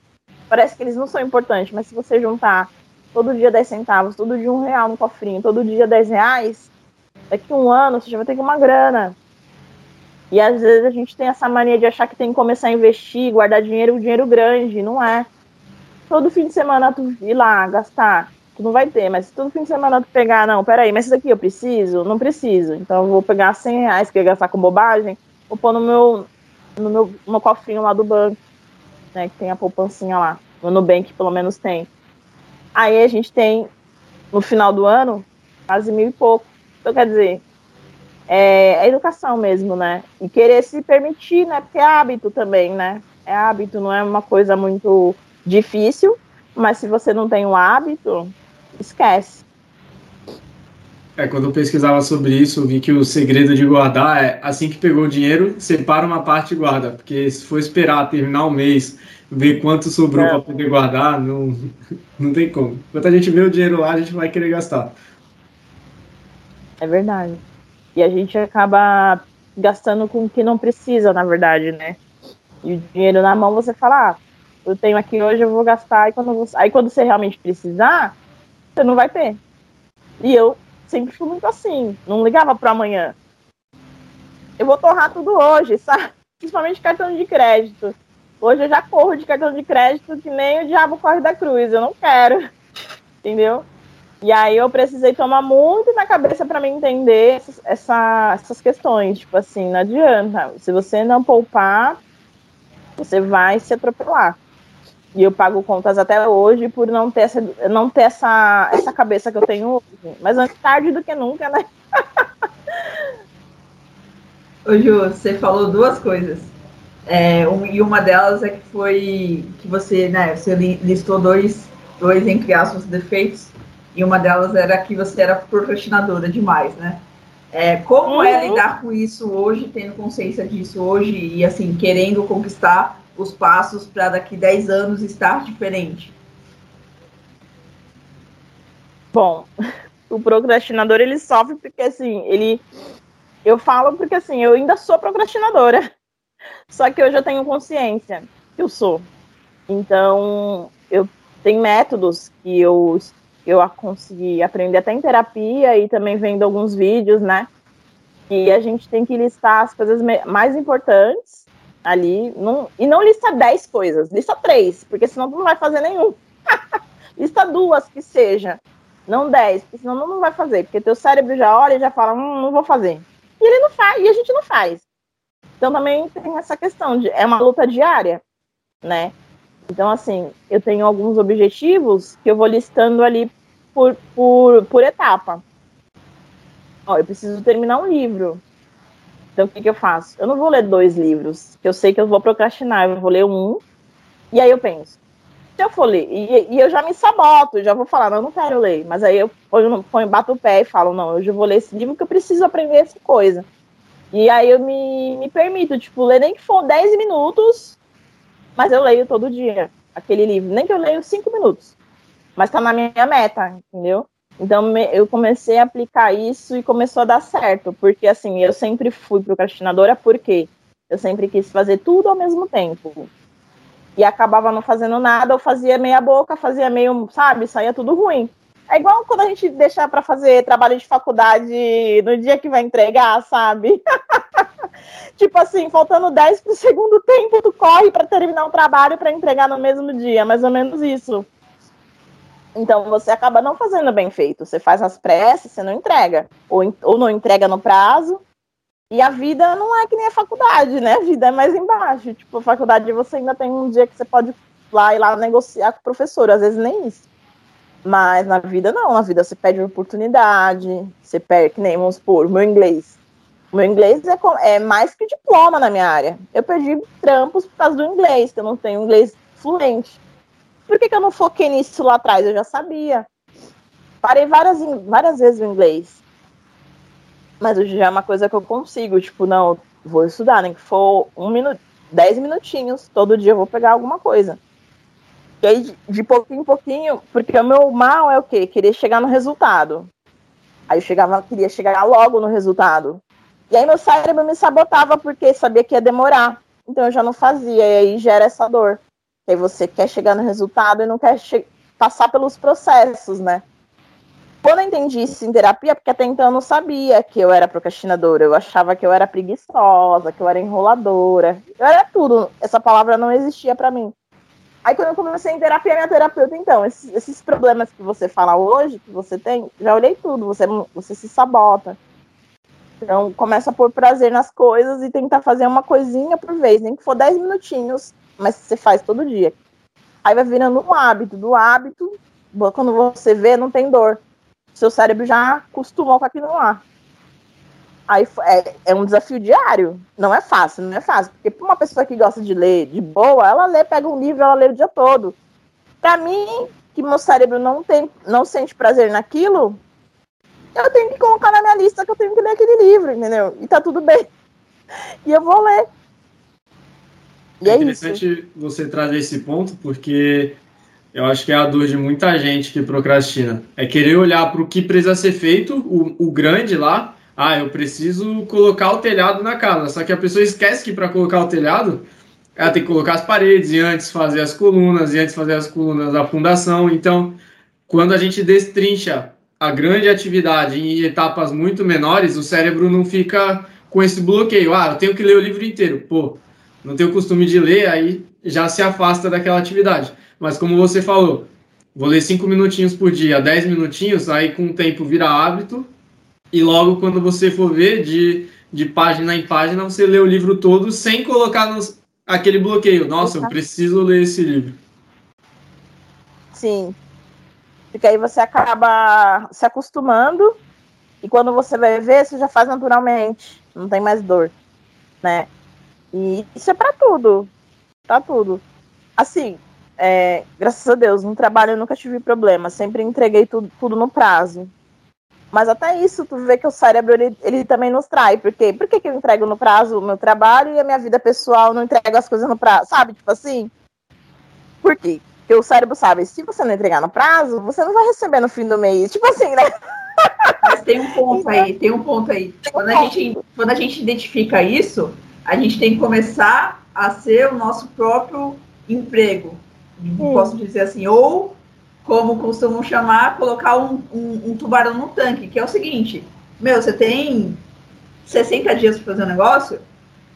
parece que eles não são importantes, mas se você juntar todo dia 10 centavos, todo dia um real no cofrinho, todo dia 10 reais, daqui um ano você já vai ter uma grana. E às vezes a gente tem essa mania de achar que tem que começar a investir, guardar dinheiro, dinheiro grande, não é. Todo fim de semana tu ir lá gastar, tu não vai ter, mas todo fim de semana tu pegar, não, peraí, mas isso daqui eu preciso? Não preciso. Então eu vou pegar 100 reais que eu ia gastar com bobagem, vou pôr no meu, no meu, no cofrinho lá do banco, né, que tem a poupancinha lá. No Nubank pelo menos tem. Aí a gente tem, no final do ano, quase mil e pouco. Então quer dizer, é a educação mesmo, né? E querer se permitir, né? Porque é hábito também, né? É hábito, não é uma coisa muito difícil, mas se você não tem o um hábito, esquece. É, quando eu pesquisava sobre isso, eu vi que o segredo de guardar é assim que pegou o dinheiro, separa uma parte e guarda. Porque se for esperar terminar o mês, ver quanto sobrou é. para poder guardar, não, não tem como. Enquanto a gente vê o dinheiro lá, a gente vai querer gastar. É verdade. E a gente acaba gastando com o que não precisa, na verdade, né? E o dinheiro na mão você fala, ah, eu tenho aqui hoje, eu vou gastar, e quando você... aí quando você realmente precisar, você não vai ter. E eu sempre fui muito assim, não ligava para amanhã. Eu vou torrar tudo hoje, sabe? Principalmente cartão de crédito. Hoje eu já corro de cartão de crédito que nem o diabo corre da cruz, eu não quero. Entendeu? E aí eu precisei tomar muito na cabeça para me entender essas, essa, essas questões. Tipo assim, não adianta. Se você não poupar, você vai se atropelar. E eu pago contas até hoje por não ter essa, não ter essa, essa cabeça que eu tenho hoje. Mas antes tarde do que nunca, né? Ô Ju, você falou duas coisas. É, um, e uma delas é que foi que você, né, você listou dois, dois entre aspas, defeitos e uma delas era que você era procrastinadora demais, né? É, como é uhum. é lidar com isso hoje, tendo consciência disso hoje e assim, querendo conquistar os passos para daqui 10 anos estar diferente? Bom, o procrastinador ele sofre porque assim, ele eu falo porque assim, eu ainda sou procrastinadora. Só que hoje eu tenho consciência que eu sou. Então, eu tenho métodos que eu eu consegui aprender até em terapia e também vendo alguns vídeos, né? E a gente tem que listar as coisas mais importantes ali. Não, e não lista 10 coisas, lista três, porque senão tu não vai fazer nenhum. lista duas que seja, não 10, porque senão não vai fazer. Porque teu cérebro já olha e já fala, hum, não vou fazer. E ele não faz, e a gente não faz. Então também tem essa questão de é uma luta diária, né? Então, assim, eu tenho alguns objetivos que eu vou listando ali por, por, por etapa. Ó, eu preciso terminar um livro. Então, o que, que eu faço? Eu não vou ler dois livros, que eu sei que eu vou procrastinar. Eu vou ler um, e aí eu penso, se eu for ler, e, e eu já me saboto, já vou falar, não, eu não quero ler. Mas aí eu ponho, ponho, bato o pé e falo, não, eu já vou ler esse livro que eu preciso aprender essa coisa. E aí eu me, me permito, tipo, ler nem que for 10 minutos, mas eu leio todo dia aquele livro. Nem que eu leio 5 minutos mas tá na minha meta, entendeu? Então eu comecei a aplicar isso e começou a dar certo, porque assim, eu sempre fui procrastinadora porque eu sempre quis fazer tudo ao mesmo tempo. E acabava não fazendo nada, ou fazia meia boca, fazia meio, sabe, saía tudo ruim. É igual quando a gente deixa para fazer trabalho de faculdade no dia que vai entregar, sabe? tipo assim, faltando 10 pro segundo tempo, tu corre para terminar o trabalho para entregar no mesmo dia, mais ou menos isso. Então você acaba não fazendo bem feito. Você faz as pressas, você não entrega. Ou, ou não entrega no prazo. E a vida não é que nem a faculdade, né? A vida é mais embaixo. Tipo, a faculdade você ainda tem um dia que você pode lá ir lá negociar com o professor, às vezes nem isso. Mas na vida não, na vida você perde oportunidade, você perde, que nem, vamos supor, meu inglês. Meu inglês é, é mais que diploma na minha área. Eu perdi trampos por causa do inglês, que eu não tenho inglês fluente. Por que, que eu não foquei nisso lá atrás? Eu já sabia. Parei várias, várias vezes o inglês. Mas hoje já é uma coisa que eu consigo. Tipo, não, vou estudar, nem que for um minuto, dez minutinhos. Todo dia eu vou pegar alguma coisa. E aí, de, pouquinho em pouquinho, porque o meu mal é o quê? Querer chegar no resultado. Aí eu chegava, queria chegar logo no resultado. E aí meu cérebro me sabotava porque sabia que ia demorar. Então eu já não fazia, e aí gera essa dor. Que você quer chegar no resultado e não quer passar pelos processos, né? Quando eu entendi isso em terapia, porque até então eu não sabia que eu era procrastinadora, eu achava que eu era preguiçosa, que eu era enroladora, eu era tudo. Essa palavra não existia para mim. Aí quando eu comecei em terapia, minha terapeuta, então, esses, esses, problemas que você fala hoje, que você tem, já olhei tudo, você, você se sabota. Então, começa a pôr prazer nas coisas e tentar fazer uma coisinha por vez, nem que for 10 minutinhos, mas você faz todo dia. Aí vai virando um hábito, do hábito, quando você vê, não tem dor. Seu cérebro já acostumou com aquilo lá. Aí é, é, um desafio diário. Não é fácil, não é fácil. Porque para uma pessoa que gosta de ler de boa, ela lê, pega um livro, ela lê o dia todo. Para mim, que meu cérebro não tem, não sente prazer naquilo, eu tenho que colocar na minha lista que eu tenho que ler aquele livro, entendeu? E tá tudo bem. E eu vou ler. E é, é interessante isso. você trazer esse ponto, porque eu acho que é a dor de muita gente que procrastina. É querer olhar para o que precisa ser feito, o, o grande lá. Ah, eu preciso colocar o telhado na casa. Só que a pessoa esquece que para colocar o telhado, ela tem que colocar as paredes e antes fazer as colunas, e antes fazer as colunas a fundação. Então, quando a gente destrincha a grande atividade em etapas muito menores, o cérebro não fica com esse bloqueio. Ah, eu tenho que ler o livro inteiro. Pô, não tem o costume de ler, aí já se afasta daquela atividade. Mas como você falou, vou ler cinco minutinhos por dia, dez minutinhos, aí com o tempo vira hábito, e logo quando você for ver de, de página em página, você lê o livro todo sem colocar nos, aquele bloqueio. Nossa, eu preciso ler esse livro. Sim. Porque aí você acaba se acostumando e quando você vai ver, você já faz naturalmente. Não tem mais dor, né? E isso é para tudo. Para tudo. Assim, é, graças a Deus, no trabalho eu nunca tive problema, sempre entreguei tudo, tudo no prazo. Mas até isso, tu vê que o cérebro, ele, ele também nos trai. Por quê? Por que, que eu entrego no prazo o meu trabalho e a minha vida pessoal não entrego as coisas no prazo? Sabe? Tipo assim. Por quê? Porque o cérebro sabe, se você não entregar no prazo, você não vai receber no fim do mês. Tipo assim, né? Mas tem um ponto aí, tem um ponto aí. Quando a gente, quando a gente identifica isso, a gente tem que começar a ser o nosso próprio emprego. Hum. Posso dizer assim, ou como costumam chamar, colocar um, um, um, tubarão no tanque, que é o seguinte, meu, você tem 60 dias para fazer um negócio,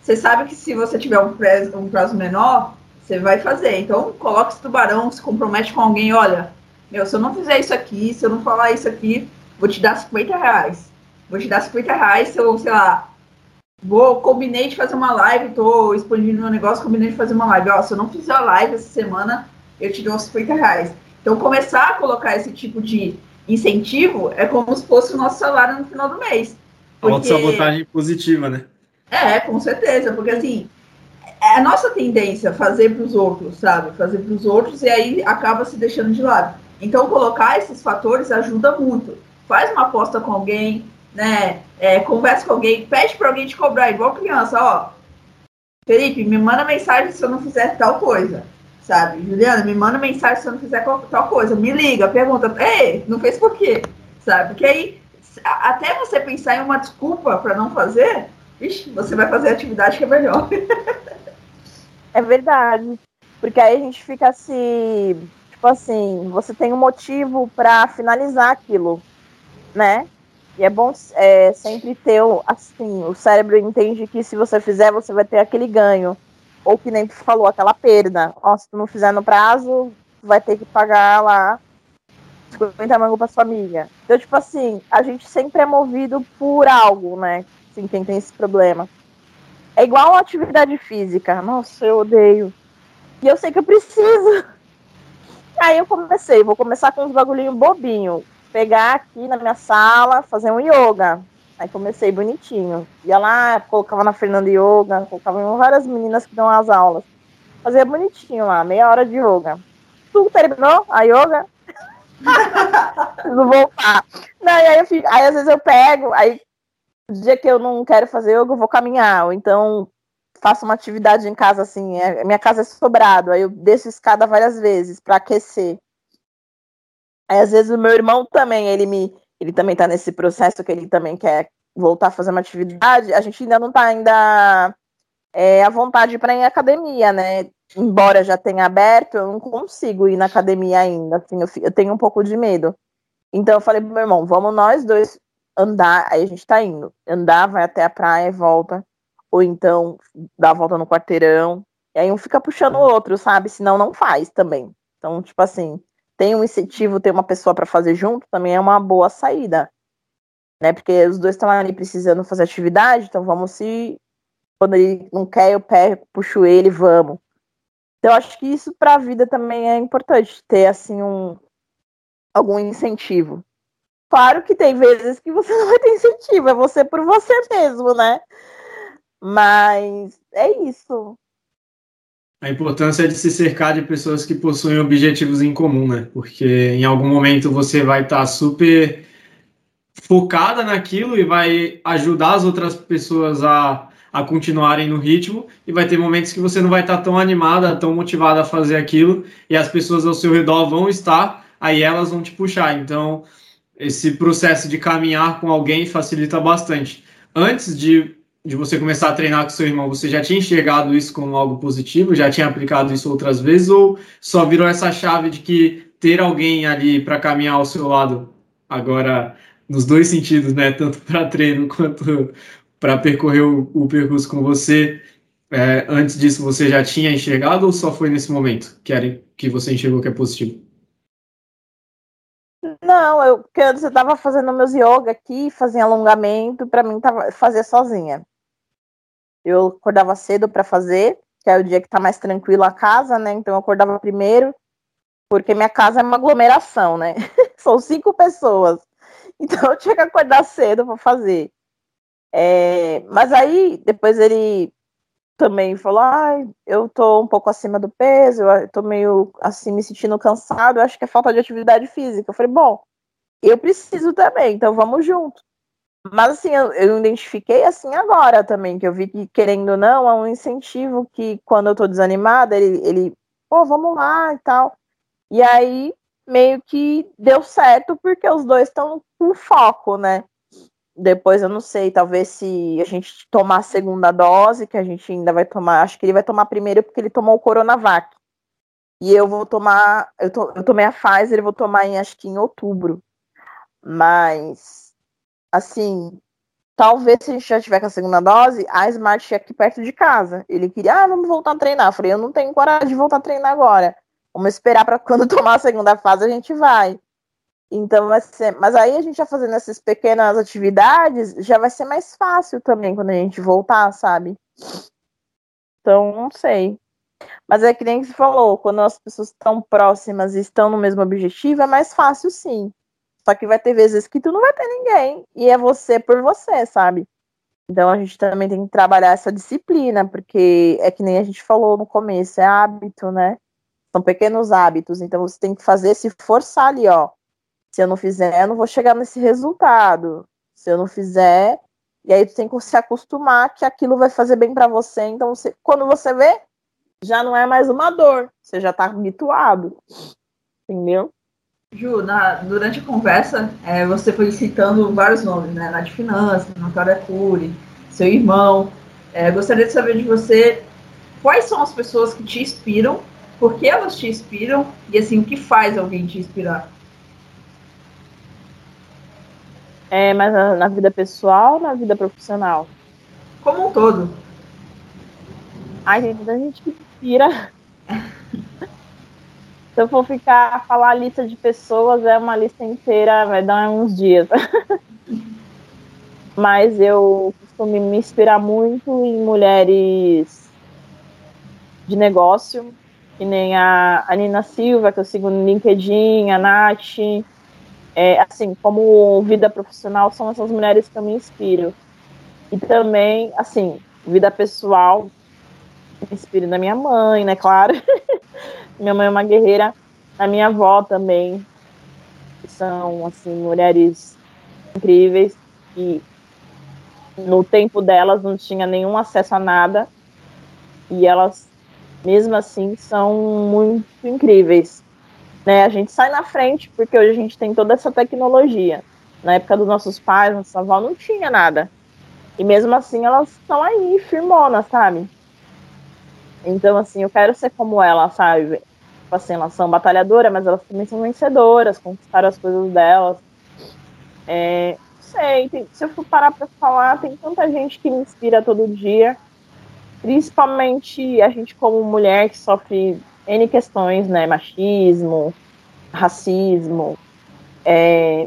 você sabe que se você tiver um prazo, um prazo menor, você vai fazer. Então, coloca esse tubarão, se compromete com alguém, olha, meu, se eu não fizer isso aqui, se eu não falar isso aqui, vou te dar 50 reais. Vou te dar 50 reais se eu, sei lá, vou, combinei de fazer uma live, tô expandindo meu negócio, combinei de fazer uma live. Ó, se eu não fizer a live essa semana, eu te dou 50 reais. Então, começar a colocar esse tipo de incentivo é como se fosse o nosso salário no final do mês. Porque... Auto-sabotagem positiva, né? É, com certeza, porque assim, é a nossa tendência fazer para os outros, sabe? Fazer para os outros e aí acaba se deixando de lado. Então, colocar esses fatores ajuda muito. Faz uma aposta com alguém, né? É, conversa com alguém, pede para alguém te cobrar, igual criança, ó. Felipe, me manda mensagem se eu não fizer tal coisa sabe? Juliana, me manda mensagem se eu não fizer tal coisa, me liga, pergunta, ei, não fez por quê? Sabe? Porque aí, até você pensar em uma desculpa para não fazer, vixe, você vai fazer a atividade que é melhor. é verdade. Porque aí a gente fica assim, tipo assim, você tem um motivo para finalizar aquilo, né? E é bom é, sempre ter, assim, o cérebro entende que se você fizer, você vai ter aquele ganho. Ou que nem tu falou, aquela perda. Ó, se tu não fizer no prazo, vai ter que pagar lá 50 mangos pra família. Então, tipo assim, a gente sempre é movido por algo, né? Assim, quem tem esse problema. É igual a atividade física. Nossa, eu odeio. E eu sei que eu preciso. Aí eu comecei, vou começar com uns bagulhinhos bobinho. Pegar aqui na minha sala, fazer um yoga. Aí comecei bonitinho. Ia lá, colocava na Fernanda Yoga, colocava em várias meninas que dão as aulas. Fazia bonitinho lá, meia hora de yoga. Tudo terminou a yoga. Preciso voltar. Não, aí, eu fico, aí às vezes eu pego, aí dia que eu não quero fazer yoga, eu vou caminhar. Ou então faço uma atividade em casa assim. É, minha casa é sobrado, aí eu desço escada várias vezes para aquecer. Aí às vezes o meu irmão também, ele me ele também está nesse processo que ele também quer voltar a fazer uma atividade, a gente ainda não está ainda é, à vontade para ir em academia, né? Embora já tenha aberto, eu não consigo ir na academia ainda, assim, eu, eu tenho um pouco de medo. Então eu falei pro meu irmão, vamos nós dois andar, aí a gente tá indo. Andar, vai até a praia e volta. Ou então dá a volta no quarteirão. E aí um fica puxando o outro, sabe? Senão não faz também. Então, tipo assim, tem um incentivo, ter uma pessoa para fazer junto, também é uma boa saída. Né? Porque os dois estão ali precisando fazer atividade, então vamos se. Quando ele não quer, eu pego, puxo ele, vamos. Então, acho que isso para a vida também é importante, ter assim um algum incentivo. Claro que tem vezes que você não vai ter incentivo, é você por você mesmo, né? Mas é isso a importância de se cercar de pessoas que possuem objetivos em comum, né? Porque em algum momento você vai estar tá super focada naquilo e vai ajudar as outras pessoas a, a continuarem no ritmo, e vai ter momentos que você não vai estar tá tão animada, tão motivada a fazer aquilo, e as pessoas ao seu redor vão estar, aí elas vão te puxar. Então, esse processo de caminhar com alguém facilita bastante. Antes de de você começar a treinar com seu irmão, você já tinha enxergado isso como algo positivo? Já tinha aplicado isso outras vezes? Ou só virou essa chave de que ter alguém ali para caminhar ao seu lado, agora nos dois sentidos, né? Tanto para treino quanto para percorrer o, o, percurso com você. É, antes disso, você já tinha enxergado ou só foi nesse momento que, era, que você enxergou que é positivo? Não, eu, porque antes eu estava fazendo meus yoga aqui, fazia alongamento, para mim tava, fazer sozinha. Eu acordava cedo para fazer, que é o dia que tá mais tranquilo a casa, né? Então eu acordava primeiro, porque minha casa é uma aglomeração, né? São cinco pessoas. Então eu tinha que acordar cedo para fazer. É, mas aí, depois ele também falou: ah, eu tô um pouco acima do peso, eu tô meio assim, me sentindo cansado, eu acho que é falta de atividade física. Eu falei: bom, eu preciso também, então vamos junto. Mas assim, eu, eu identifiquei assim agora também, que eu vi que, querendo ou não, é um incentivo que quando eu tô desanimada, ele, ele pô, vamos lá e tal. E aí, meio que deu certo, porque os dois estão com foco, né? Depois eu não sei, talvez se a gente tomar a segunda dose, que a gente ainda vai tomar, acho que ele vai tomar primeiro porque ele tomou o Coronavac. E eu vou tomar, eu, to, eu tomei a Pfizer, eu vou tomar em acho que em outubro. Mas, assim, talvez se a gente já tiver com a segunda dose, a Smart chegue aqui perto de casa. Ele queria, ah, vamos voltar a treinar. Eu falei, eu não tenho coragem de voltar a treinar agora. Vamos esperar para quando tomar a segunda fase a gente vai. Então vai ser, mas aí a gente já fazendo essas pequenas atividades, já vai ser mais fácil também quando a gente voltar, sabe? Então, não sei. Mas é que nem você falou, quando as pessoas estão próximas e estão no mesmo objetivo, é mais fácil sim. Só que vai ter vezes que tu não vai ter ninguém. E é você por você, sabe? Então a gente também tem que trabalhar essa disciplina, porque é que nem a gente falou no começo, é hábito, né? São pequenos hábitos. Então você tem que fazer, se forçar ali, ó se eu não fizer, eu não vou chegar nesse resultado. Se eu não fizer, e aí tu tem que se acostumar que aquilo vai fazer bem para você. Então, você, quando você vê, já não é mais uma dor, você já tá habituado. Entendeu? Ju, na, durante a conversa, é, você foi citando vários nomes, né? Nath Finanças, Natália Cury, seu irmão. É, gostaria de saber de você quais são as pessoas que te inspiram, por que elas te inspiram e assim, o que faz alguém te inspirar? É, mas na, na vida pessoal na vida profissional? Como um todo. Ai, gente, a gente que pira. Se eu for ficar a falar a lista de pessoas, é uma lista inteira, vai dar uns dias. Mas eu costumo me inspirar muito em mulheres de negócio, que nem a, a Nina Silva, que eu sigo no LinkedIn, a Nath, é, assim, como vida profissional, são essas mulheres que eu me inspiro. E também, assim, vida pessoal, me inspiro na minha mãe, né, claro. minha mãe é uma guerreira, a minha avó também. São, assim, mulheres incríveis e no tempo delas não tinha nenhum acesso a nada e elas, mesmo assim, são muito incríveis. Né? A gente sai na frente porque hoje a gente tem toda essa tecnologia. Na época dos nossos pais, nossa avó não tinha nada. E mesmo assim elas estão aí, firmonas, sabe? Então, assim, eu quero ser como ela, sabe? Tipo assim, elas são batalhadoras, mas elas também são vencedoras, conquistaram as coisas delas. É, não sei, tem, se eu for parar pra falar, tem tanta gente que me inspira todo dia. Principalmente a gente como mulher que sofre N questões, né? Machismo, racismo. É,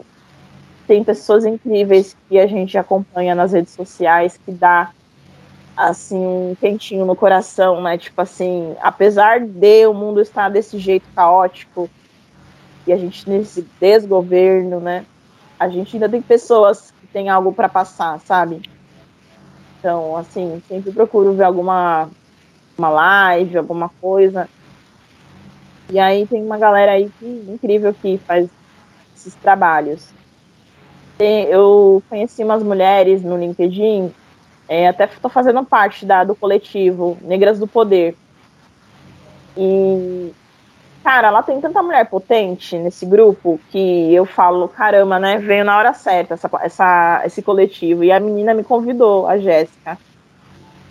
tem pessoas incríveis que a gente acompanha nas redes sociais que dá assim um quentinho no coração, né? Tipo assim, apesar de o mundo estar desse jeito caótico e a gente nesse desgoverno, né? A gente ainda tem pessoas que têm algo para passar, sabe? Então, assim, sempre procuro ver alguma uma live, alguma coisa e aí tem uma galera aí que, incrível que faz esses trabalhos. Eu conheci umas mulheres no LinkedIn, é, até estou fazendo parte da, do coletivo Negras do Poder. E, cara, lá tem tanta mulher potente nesse grupo que eu falo, caramba, né? Veio na hora certa essa, essa, esse coletivo. E a menina me convidou, a Jéssica.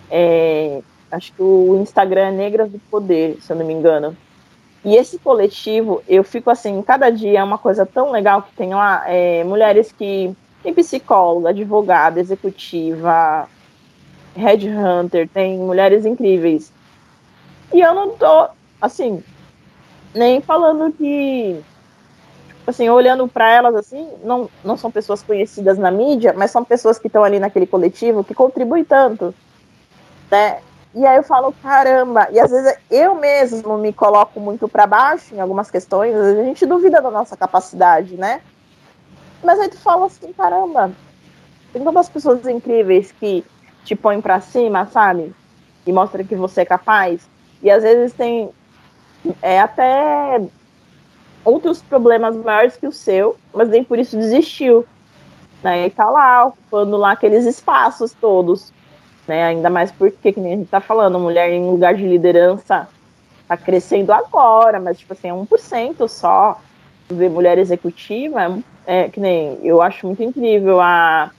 É, acho que o Instagram é Negras do Poder, se eu não me engano. E esse coletivo, eu fico assim, cada dia é uma coisa tão legal que tem lá é, mulheres que tem psicóloga, advogada, executiva, headhunter, tem mulheres incríveis. E eu não tô, assim, nem falando que, tipo assim, olhando para elas assim, não, não são pessoas conhecidas na mídia, mas são pessoas que estão ali naquele coletivo que contribuem tanto, né? E aí eu falo, caramba, e às vezes eu mesmo me coloco muito para baixo em algumas questões, às vezes a gente duvida da nossa capacidade, né? Mas aí tu fala assim, caramba, tem tantas pessoas incríveis que te põem para cima, sabe? e mostra que você é capaz. E às vezes tem é, até outros problemas maiores que o seu, mas nem por isso desistiu. Né? E tá lá, ocupando lá aqueles espaços todos. Né? Ainda mais porque, que nem a gente tá falando, mulher em lugar de liderança tá crescendo agora, mas tipo assim, é 1% só ver mulher executiva, é, que nem eu acho muito incrível a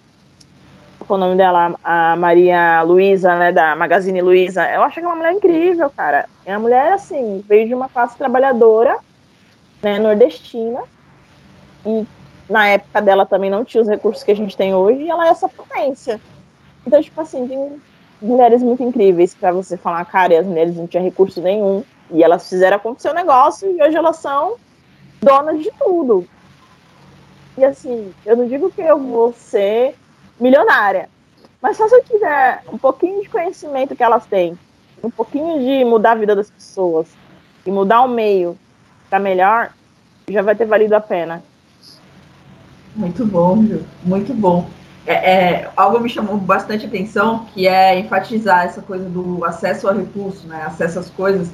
qual é o nome dela, a Maria Luísa, né, da Magazine Luiza. Eu acho que é uma mulher incrível, cara. É uma mulher assim, veio de uma classe trabalhadora, né, nordestina. E na época dela também não tinha os recursos que a gente tem hoje, e ela é essa potência. Então, tipo assim, tem mulheres muito incríveis para você falar, cara, e as mulheres não tinham recurso nenhum, e elas fizeram acontecer o negócio, e hoje elas são donas de tudo. E assim, eu não digo que eu vou ser milionária, mas só se eu tiver um pouquinho de conhecimento que elas têm, um pouquinho de mudar a vida das pessoas e mudar o meio para melhor, já vai ter valido a pena. Muito bom, Ju. Muito bom. É, é, algo me chamou bastante atenção, que é enfatizar essa coisa do acesso a recurso, né? Acesso às coisas.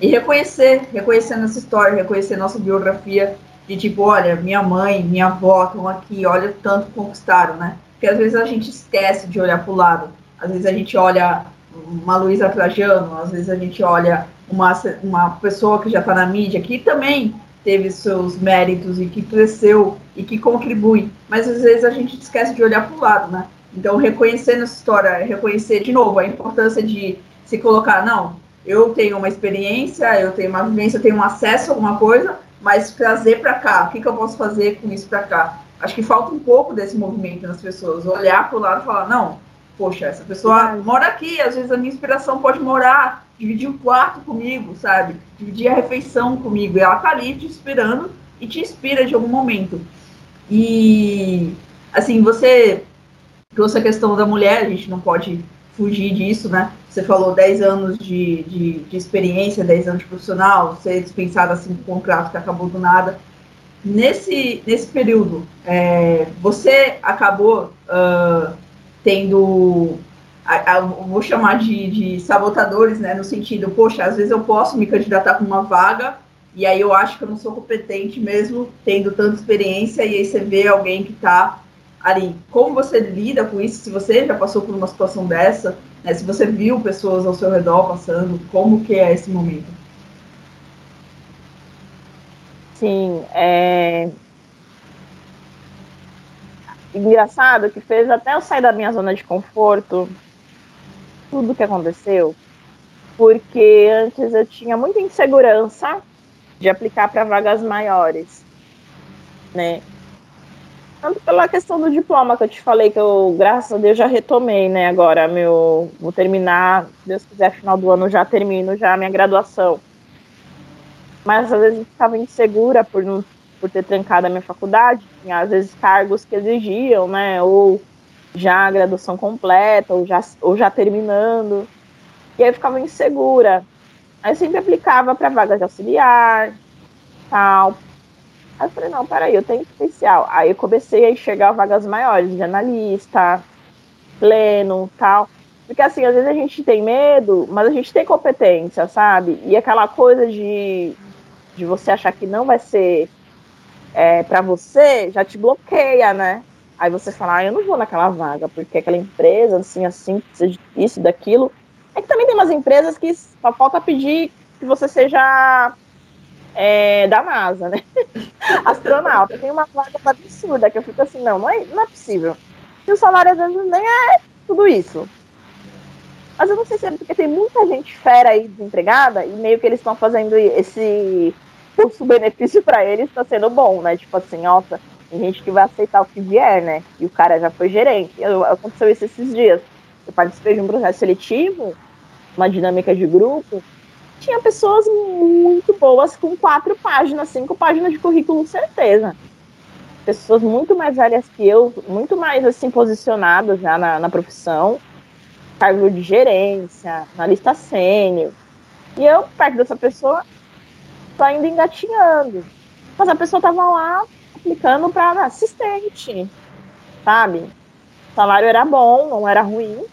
E reconhecer, reconhecer nossa história, reconhecer nossa biografia, de tipo, olha, minha mãe, minha avó estão aqui, olha o tanto conquistaram, né? Porque às vezes a gente esquece de olhar para o lado. Às vezes a gente olha uma Luísa Trajano, às vezes a gente olha uma, uma pessoa que já está na mídia, que também teve seus méritos e que cresceu e que contribui. Mas às vezes a gente esquece de olhar para o lado, né? Então, reconhecendo essa história, reconhecer de novo a importância de se colocar, não, eu tenho uma experiência, eu tenho uma vivência, eu tenho um acesso a alguma coisa, mas trazer para cá, o que, que eu posso fazer com isso para cá? Acho que falta um pouco desse movimento nas pessoas, olhar para o lado e falar, não, poxa, essa pessoa mora aqui, às vezes a minha inspiração pode morar, dividir um quarto comigo, sabe? Dividir a refeição comigo, e ela tá ali te esperando e te inspira de algum momento. E, assim, você trouxe a questão da mulher, a gente não pode fugir disso, né? Você falou 10 anos de, de, de experiência, 10 anos de profissional, ser dispensado assim com um contrato que acabou do nada. Nesse, nesse período, é, você acabou uh, tendo, vou chamar de, de sabotadores, né? No sentido, poxa, às vezes eu posso me candidatar com uma vaga e aí eu acho que eu não sou competente mesmo tendo tanta experiência e aí você vê alguém que está ali. Como você lida com isso? Se você já passou por uma situação dessa, né? se você viu pessoas ao seu redor passando, como que é esse momento? Sim, é engraçado que fez até eu sair da minha zona de conforto tudo que aconteceu, porque antes eu tinha muita insegurança de aplicar para vagas maiores, né? Tanto pela questão do diploma que eu te falei, que eu, graças a Deus, já retomei, né? Agora, meu. Vou terminar, se Deus quiser, final do ano já termino já a minha graduação mas às vezes ficava insegura por não por ter trancado a minha faculdade, tinha às vezes cargos que exigiam, né, ou já a graduação completa, ou já, ou já terminando, e aí eu ficava insegura. Aí eu sempre aplicava para vagas de auxiliar, tal. Aí eu falei, não, peraí, eu tenho potencial. Aí eu comecei a enxergar vagas maiores, de analista, pleno, tal. Porque assim, às vezes a gente tem medo, mas a gente tem competência, sabe? E aquela coisa de de você achar que não vai ser é, para você, já te bloqueia, né? Aí você fala, ah, eu não vou naquela vaga, porque aquela empresa, assim, assim, precisa isso, daquilo. É que também tem umas empresas que só falta pedir que você seja é, da NASA, né? Astronauta. Tem uma vaga absurda que eu fico assim, não, não é, não é possível. E o salário às vezes nem é tudo isso. Mas eu não sei se é porque tem muita gente fera aí desempregada e meio que eles estão fazendo esse custo-benefício para eles está sendo bom, né? Tipo assim, nossa, tem gente que vai aceitar o que vier, né? E o cara já foi gerente. Eu, aconteceu isso esses dias. Eu participei de um processo seletivo, uma dinâmica de grupo. Tinha pessoas muito boas com quatro páginas, cinco páginas de currículo, certeza. Pessoas muito mais velhas que eu, muito mais assim posicionadas já na, na profissão, cargo de gerência, na lista sênior. E eu, perto dessa pessoa, tô ainda engatinhando. Mas a pessoa tava lá aplicando para assistente, sabe? O salário era bom, não era ruim.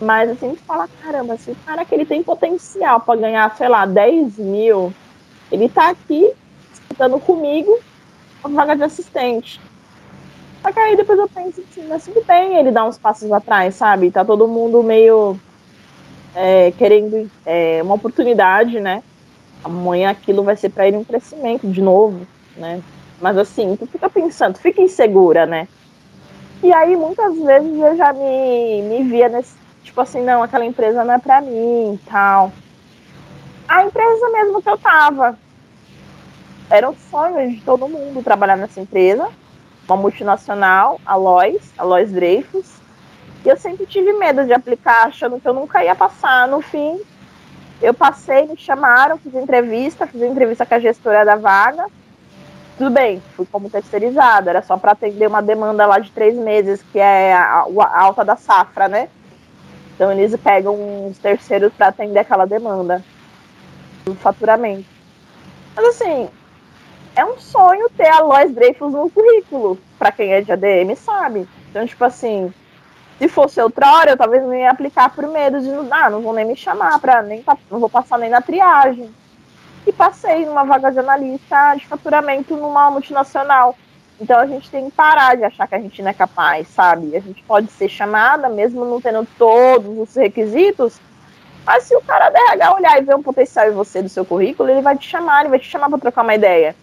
Mas assim, gente fala, caramba, se o cara que ele tem potencial para ganhar, sei lá, 10 mil, ele tá aqui disputando comigo a vaga de assistente. Só que aí depois eu penso assim, mas tudo bem ele dá uns passos atrás, sabe? Tá todo mundo meio é, querendo é, uma oportunidade, né? Amanhã aquilo vai ser para ele um crescimento de novo, né? Mas assim, tu fica pensando, fica insegura, né? E aí muitas vezes eu já me, me via nesse, tipo assim, não, aquela empresa não é para mim tal. A empresa mesmo que eu tava. Era um sonho de todo mundo trabalhar nessa empresa, uma multinacional, a Lois, a Lois Dreyfus. E eu sempre tive medo de aplicar, achando que eu nunca ia passar. No fim, eu passei, me chamaram, fiz entrevista, fiz entrevista com a gestora da vaga. Tudo bem, fui como terceirizada, era só para atender uma demanda lá de três meses, que é a, a alta da safra, né? Então eles pegam uns terceiros para atender aquela demanda do faturamento. Mas assim, é um sonho ter a Lois Dreyfus no currículo, para quem é de ADM sabe. Então, tipo assim, se fosse outrora, eu talvez não ia aplicar por medo de, ah, não vão nem me chamar, pra, nem, não vou passar nem na triagem. E passei numa vaga de analista de faturamento numa multinacional. Então a gente tem que parar de achar que a gente não é capaz, sabe? A gente pode ser chamada, mesmo não tendo todos os requisitos, mas se o cara da RH olhar e ver um potencial em você do seu currículo, ele vai te chamar, ele vai te chamar para trocar uma ideia.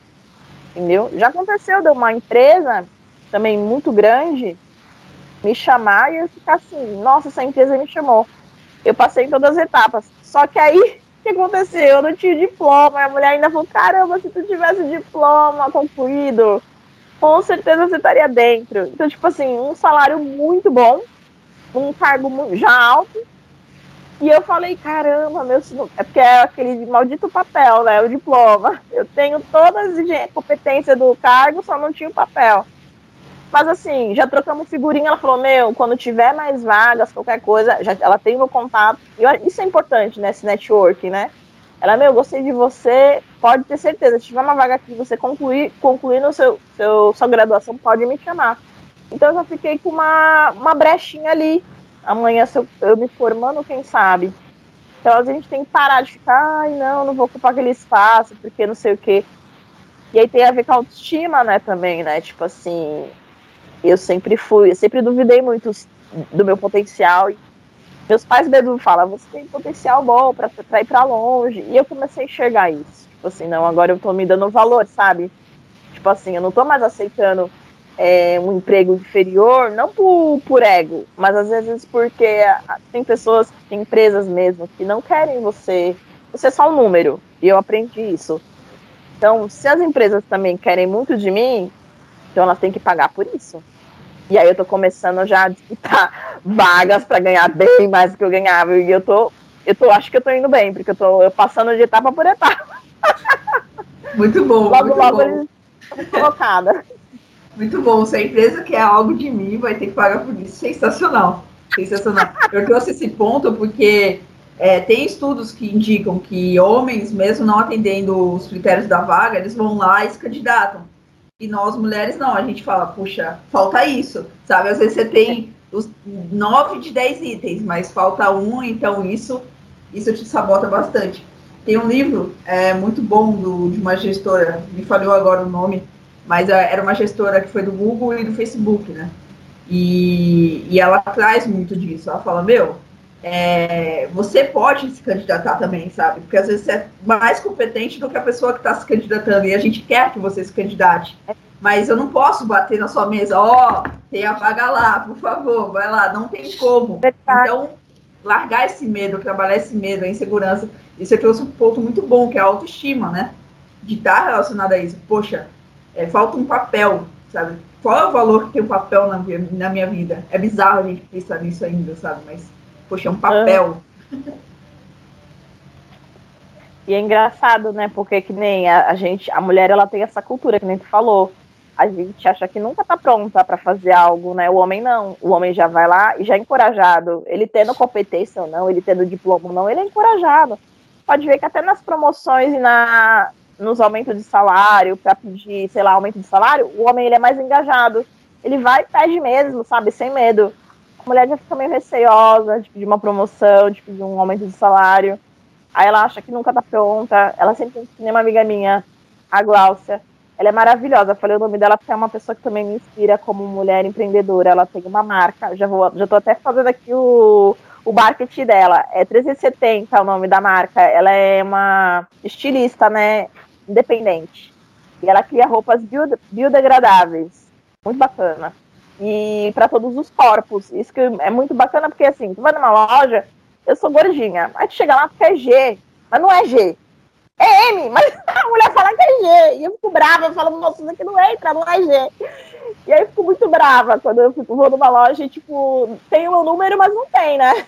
Entendeu? Já aconteceu de uma empresa também muito grande me chamar e eu ficar assim, nossa, essa empresa me chamou. Eu passei em todas as etapas. Só que aí, o que aconteceu? Eu não tinha diploma. A mulher ainda falou, caramba, se tu tivesse diploma concluído, com certeza você estaria dentro. Então, tipo assim, um salário muito bom, um cargo já alto. E eu falei, caramba, meu. É porque é aquele maldito papel, né? O diploma. Eu tenho todas as competências do cargo, só não tinha o papel. Mas assim, já trocamos figurinha, ela falou, meu, quando tiver mais vagas, qualquer coisa, já, ela tem meu contato. E isso é importante, né? Esse network, né? Ela, meu, gostei de você, pode ter certeza, se tiver uma vaga aqui, você concluir, no seu, seu, sua graduação, pode me chamar. Então eu já fiquei com uma, uma brechinha ali. Amanhã, eu, eu me formando, quem sabe? Então a gente tem que parar de ficar, ai não, não vou ocupar aquele espaço, porque não sei o quê. E aí tem a ver com a autoestima, né, também, né? Tipo assim, eu sempre fui, eu sempre duvidei muito do meu potencial. Meus pais mesmo falam, você tem potencial bom para ir para longe. E eu comecei a enxergar isso. Tipo assim, não, agora eu tô me dando valor, sabe? Tipo assim, eu não tô mais aceitando é, um emprego inferior, não por, por ego, mas às vezes porque tem pessoas, tem empresas mesmo, que não querem você. Você é só um número. E eu aprendi isso. Então, se as empresas também querem muito de mim, então elas têm que pagar por isso. E aí eu tô começando já a disputar vagas para ganhar bem mais do que eu ganhava. E eu tô, eu tô, acho que eu tô indo bem, porque eu tô eu passando de etapa por etapa. Muito bom. logo, muito logo bom. eles colocada. Muito bom. Se a empresa quer algo de mim, vai ter que pagar por isso. Sensacional. Sensacional. Eu trouxe esse ponto porque é, tem estudos que indicam que homens, mesmo não atendendo os critérios da vaga, eles vão lá e se candidatam. E nós, mulheres, não. A gente fala, puxa, falta isso, sabe? Às vezes você tem os nove de dez itens, mas falta um, então isso, isso te sabota bastante. Tem um livro é, muito bom do, de uma gestora, me falhou agora o nome, mas é, era uma gestora que foi do Google e do Facebook, né? E, e ela traz muito disso. Ela fala, meu, é, você pode se candidatar também, sabe? Porque às vezes você é mais competente do que a pessoa que está se candidatando e a gente quer que você se candidate. Mas eu não posso bater na sua mesa, ó, oh, tem a vaga lá, por favor, vai lá, não tem como. Então, largar esse medo, trabalhar esse medo, a insegurança, isso aqui é um ponto muito bom, que é a autoestima, né? De estar relacionado a isso. Poxa, é, falta um papel, sabe? Qual é o valor que tem o um papel na, na minha vida? É bizarro a gente pensar nisso ainda, sabe? Mas Poxa, é um papel. E é engraçado, né? Porque que nem a, a, gente, a mulher, ela tem essa cultura que nem tu falou. A gente acha que nunca tá pronta para fazer algo, né? O homem não. O homem já vai lá e já é encorajado. Ele tendo competência ou não, ele tendo diploma ou não, ele é encorajado. Pode ver que até nas promoções e na, nos aumentos de salário, para pedir, sei lá, aumento de salário, o homem ele é mais engajado. Ele vai e pede mesmo, sabe? Sem medo mulher já fica meio receosa tipo, de uma promoção, tipo, de um aumento de salário. Aí ela acha que nunca tá pronta. Ela sempre tem uma amiga minha, a Gláucia. Ela é maravilhosa. Eu falei o nome dela porque é uma pessoa que também me inspira como mulher empreendedora. Ela tem uma marca. Já vou, já tô até fazendo aqui o, o marketing dela. É 370 o nome da marca. Ela é uma estilista, né? Independente. E ela cria roupas biodegradáveis. Muito bacana. E para todos os corpos. Isso que é muito bacana, porque assim, tu vai numa loja, eu sou gordinha. Aí tu chega lá porque é G, mas não é G. É M, mas a mulher fala que é G. E eu fico brava, eu falo, nossa, isso aqui não entra, não é G. E aí eu fico muito brava quando eu fico, vou numa loja e, tipo, tem o meu número, mas não tem, né?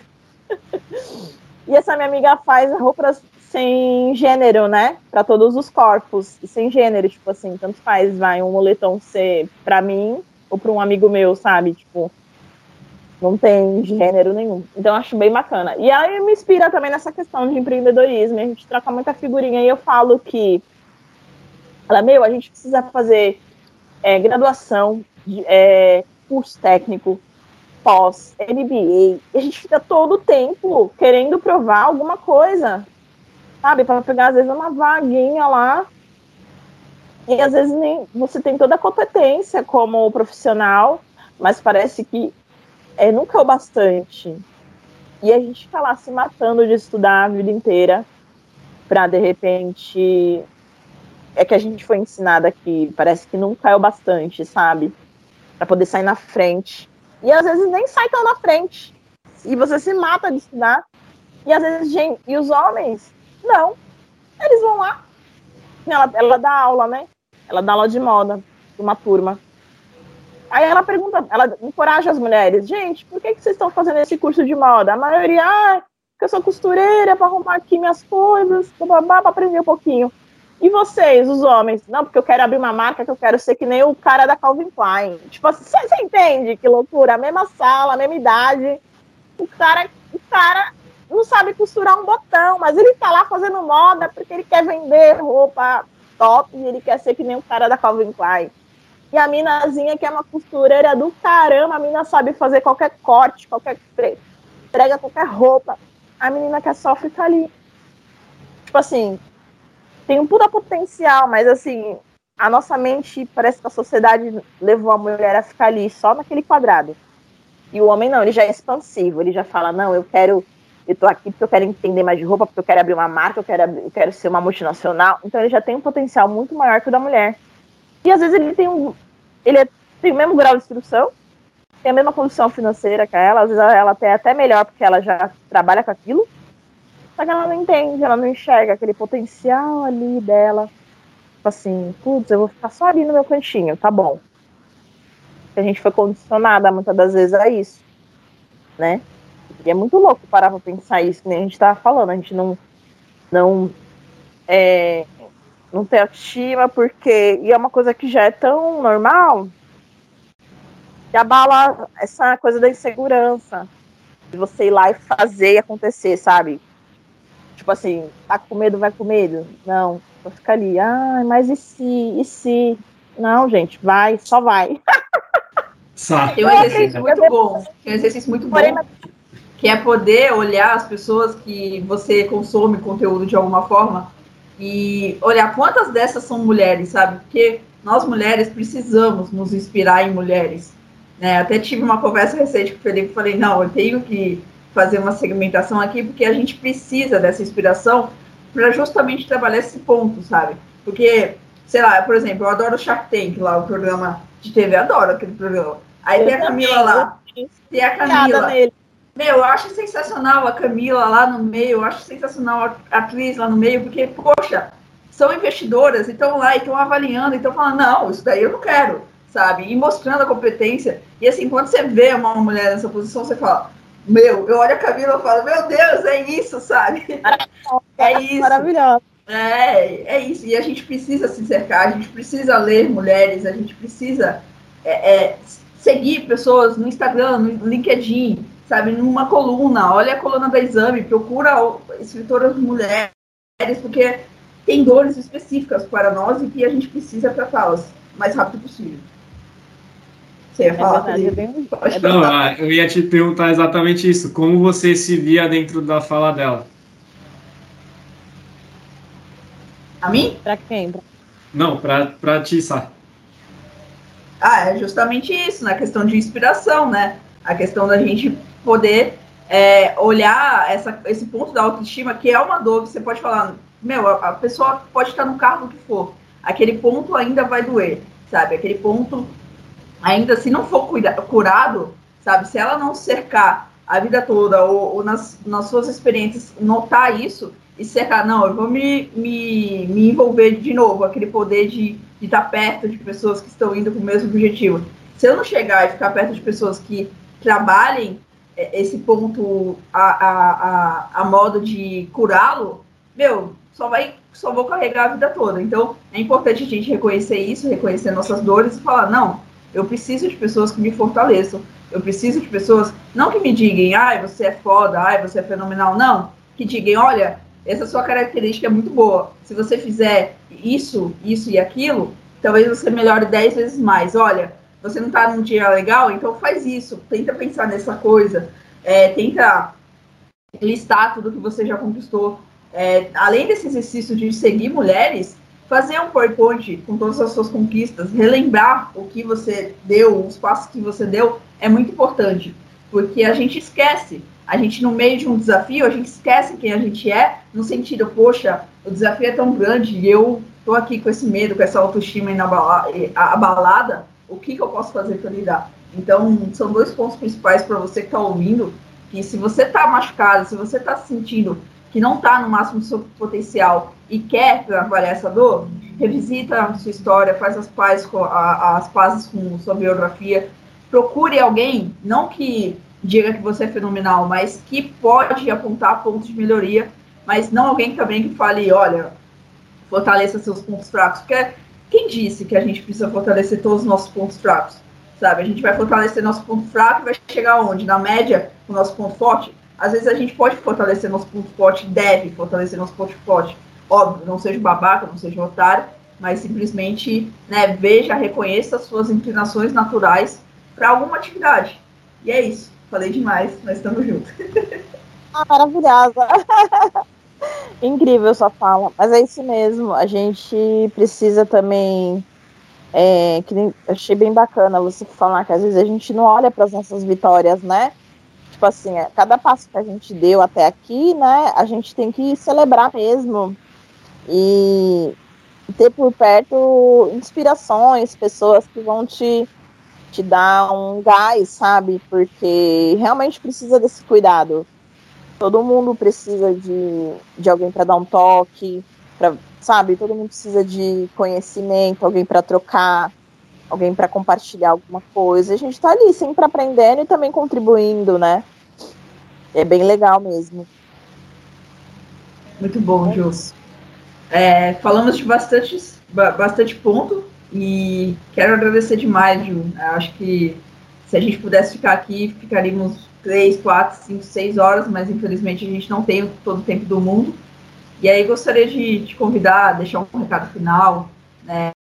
E essa minha amiga faz roupas sem gênero, né? Para todos os corpos. Sem gênero, tipo assim, tanto faz, vai um moletom ser para mim ou para um amigo meu, sabe? Tipo, não tem gênero nenhum. Então acho bem bacana. E aí me inspira também nessa questão de empreendedorismo. A gente troca muita figurinha e eu falo que ela, meu, a gente precisa fazer é, graduação, é, curso técnico, pós, MBA. E a gente fica todo o tempo querendo provar alguma coisa sabe? Para pegar, às vezes, uma vaguinha lá. E às vezes nem você tem toda a competência como profissional, mas parece que é, nunca é o bastante. E a gente fica lá se matando de estudar a vida inteira para de repente é que a gente foi ensinada que parece que nunca é o bastante, sabe? Para poder sair na frente. E às vezes nem sai tão na frente. E você se mata de estudar. E às vezes, gente, e os homens não. Eles vão lá. Ela, ela dá aula, né? Ela dá aula de moda para uma turma. Aí ela pergunta, ela encoraja as mulheres, gente, por que, que vocês estão fazendo esse curso de moda? A maioria, ah, porque eu sou costureira para arrumar aqui minhas coisas, para aprender um pouquinho. E vocês, os homens? Não, porque eu quero abrir uma marca que eu quero ser que nem o cara da Calvin Klein. Tipo, você, você entende que loucura? A mesma sala, a mesma idade. O cara, o cara não sabe costurar um botão, mas ele tá lá fazendo moda porque ele quer vender roupa top e ele quer ser que nem o cara da Calvin Klein. E a minazinha que é uma costureira do caramba, a mina sabe fazer qualquer corte, qualquer prega qualquer roupa. A menina que sofre tá ali. Tipo assim, tem um puta potencial, mas assim, a nossa mente parece que a sociedade levou a mulher a ficar ali só naquele quadrado. E o homem não, ele já é expansivo, ele já fala, não, eu quero eu tô aqui porque eu quero entender mais de roupa, porque eu quero abrir uma marca, eu quero, eu quero ser uma multinacional. Então ele já tem um potencial muito maior que o da mulher. E às vezes ele tem um. Ele é, tem o mesmo grau de instrução, tem a mesma condição financeira que ela, às vezes ela tem até melhor porque ela já trabalha com aquilo. Só que ela não entende, ela não enxerga aquele potencial ali dela. Tipo assim, putz, eu vou ficar só ali no meu cantinho, tá bom. A gente foi condicionada muitas das vezes a isso, né? E é muito louco parar pra pensar isso, que nem a gente tava falando. A gente não, não, é, não tem autoestima, porque. E é uma coisa que já é tão normal que abala essa coisa da insegurança. De você ir lá e fazer acontecer, sabe? Tipo assim, tá com medo, vai com medo. Não, vou ficar ali. Ah, mas e se? E se? Não, gente, vai, só vai. Tem um exercício muito bom. Tem um exercício muito bom que é poder olhar as pessoas que você consome conteúdo de alguma forma e olhar quantas dessas são mulheres, sabe? Porque nós mulheres precisamos nos inspirar em mulheres. Né? Até tive uma conversa recente com o Felipe e falei, não, eu tenho que fazer uma segmentação aqui porque a gente precisa dessa inspiração para justamente trabalhar esse ponto, sabe? Porque, sei lá, por exemplo, eu adoro o Shark Tank lá, o programa de TV, adoro aquele programa. Aí eu tem a Camila lá, tem a Camila. Meu, eu acho sensacional a Camila lá no meio, eu acho sensacional a atriz lá no meio, porque, poxa, são investidoras e estão lá e estão avaliando, e estão falando, não, isso daí eu não quero, sabe? E mostrando a competência. E assim, quando você vê uma mulher nessa posição, você fala, meu, eu olho a Camila e falo, meu Deus, é isso, sabe? É isso. Maravilhoso. É, é isso. E a gente precisa se cercar, a gente precisa ler mulheres, a gente precisa é, é, seguir pessoas no Instagram, no LinkedIn, sabe, numa coluna, olha a coluna da exame, procura escritoras mulheres, porque tem dores específicas para nós e que a gente precisa tratá-las o mais rápido possível. Você ia falar, é verdade, é bem... Não, ah, eu ia te perguntar exatamente isso. Como você se via dentro da fala dela? A mim? Pra quem? Não, pra, pra ti, Sá. Ah, é justamente isso, na questão de inspiração, né? A questão da gente poder é, olhar essa, esse ponto da autoestima, que é uma dor, você pode falar, meu, a, pessoa pode estar no cargo que for, aquele ponto ainda vai doer, sabe? Aquele ponto, ainda se não for curado, sabe? Se ela não cercar a vida toda ou, ou nas, nas suas experiências notar isso, e cercar, não, eu vou me, me, me envolver de novo, aquele poder de, de estar perto de pessoas que estão indo para o mesmo objetivo. Se eu não chegar e ficar perto de pessoas que trabalhem esse ponto a, a, a, a modo de curá-lo, meu, só vai só vou carregar a vida toda. Então, é importante a gente reconhecer isso, reconhecer nossas dores e falar, não, eu preciso de pessoas que me fortaleçam. Eu preciso de pessoas, não que me digam, ai, você é foda, ai, você é fenomenal, não. Que digam, olha, essa sua característica é muito boa. Se você fizer isso, isso e aquilo, talvez você melhore 10 vezes mais. Olha, você não está num dia legal, então faz isso. Tenta pensar nessa coisa. É, tenta listar tudo que você já conquistou. É, além desse exercício de seguir mulheres, fazer um PowerPoint com todas as suas conquistas, relembrar o que você deu, os passos que você deu, é muito importante. Porque a gente esquece a gente, no meio de um desafio, a gente esquece quem a gente é, no sentido, poxa, o desafio é tão grande e eu tô aqui com esse medo, com essa autoestima abalada, o que, que eu posso fazer para lidar? Então, são dois pontos principais para você que está ouvindo, que se você está machucado, se você está sentindo que não está no máximo do seu potencial e quer trabalhar essa dor, revisita a sua história, faz as pazes com, a, as pazes com sua biografia, procure alguém, não que diga que você é fenomenal, mas que pode apontar pontos de melhoria, mas não alguém também que fale, olha, fortaleça seus pontos fracos. Porque quem disse que a gente precisa fortalecer todos os nossos pontos fracos? Sabe, a gente vai fortalecer nosso ponto fraco e vai chegar onde? Na média, o nosso ponto forte? Às vezes a gente pode fortalecer nosso ponto forte, deve fortalecer nosso ponto forte. Óbvio, não seja babaca, não seja otário, mas simplesmente né, veja, reconheça as suas inclinações naturais para alguma atividade. E é isso. Falei demais, mas estamos juntos. Ah, maravilhosa. Incrível sua fala. Mas é isso mesmo. A gente precisa também. É, que achei bem bacana você falar que às vezes a gente não olha para as nossas vitórias, né? Tipo assim, é, cada passo que a gente deu até aqui, né? A gente tem que celebrar mesmo. E ter por perto inspirações, pessoas que vão te te dá um gás, sabe? Porque realmente precisa desse cuidado. Todo mundo precisa de, de alguém para dar um toque, pra, sabe? Todo mundo precisa de conhecimento, alguém para trocar, alguém para compartilhar alguma coisa. A gente está ali sempre aprendendo e também contribuindo, né? É bem legal mesmo. Muito bom, Jus. É, falamos de bastante, bastante ponto e quero agradecer demais, Ju. Acho que se a gente pudesse ficar aqui, ficaríamos três, quatro, cinco, seis horas, mas infelizmente a gente não tem todo o tempo do mundo. E aí gostaria de te convidar, deixar um recado final, né,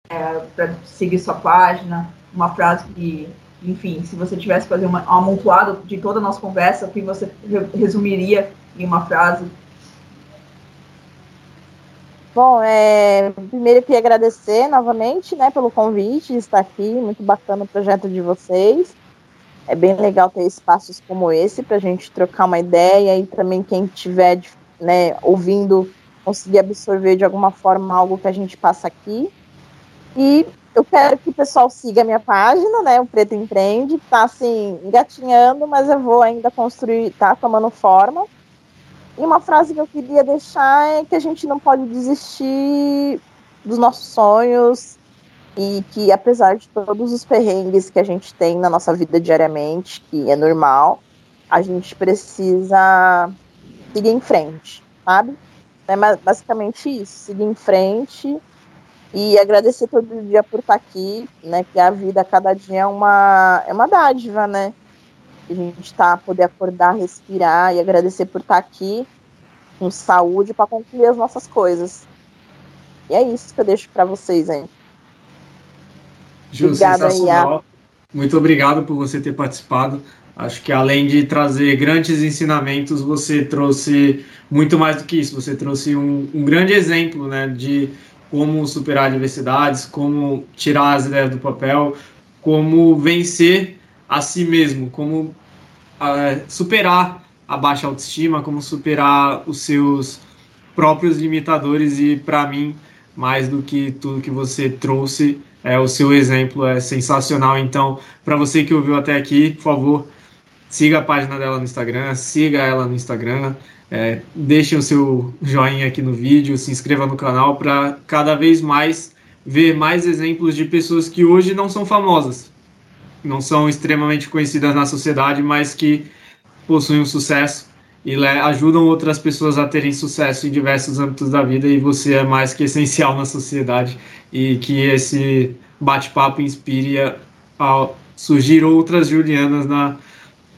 para seguir sua página, uma frase que, enfim, se você tivesse fazer uma, um amontoado de toda a nossa conversa, o que você resumiria em uma frase Bom, é, primeiro eu queria agradecer novamente né, pelo convite de estar aqui, muito bacana o projeto de vocês. É bem legal ter espaços como esse para a gente trocar uma ideia e também quem estiver né, ouvindo conseguir absorver de alguma forma algo que a gente passa aqui. E eu quero que o pessoal siga a minha página, né? O Preto Empreende. Tá assim, engatinhando, mas eu vou ainda construir, tá tomando forma. E uma frase que eu queria deixar é que a gente não pode desistir dos nossos sonhos e que apesar de todos os perrengues que a gente tem na nossa vida diariamente, que é normal, a gente precisa seguir em frente, sabe? É basicamente isso, seguir em frente e agradecer todo dia por estar aqui, né? Que a vida cada dia é uma, é uma dádiva, né? a gente tá, poder acordar, respirar e agradecer por estar tá aqui com saúde para concluir as nossas coisas. E é isso que eu deixo para vocês, hein. Ju, Obrigada, sensacional. muito obrigado por você ter participado. Acho que além de trazer grandes ensinamentos, você trouxe muito mais do que isso. Você trouxe um, um grande exemplo né, de como superar adversidades, como tirar as ideias do papel, como vencer a si mesmo, como uh, superar a baixa autoestima, como superar os seus próprios limitadores e para mim mais do que tudo que você trouxe é o seu exemplo é sensacional. Então para você que ouviu até aqui por favor siga a página dela no Instagram siga ela no Instagram é, deixe o seu joinha aqui no vídeo se inscreva no canal para cada vez mais ver mais exemplos de pessoas que hoje não são famosas não são extremamente conhecidas na sociedade mas que possuem um sucesso e ajudam outras pessoas a terem sucesso em diversos âmbitos da vida e você é mais que essencial na sociedade. E que esse bate-papo inspire a, a, surgir outras Julianas na,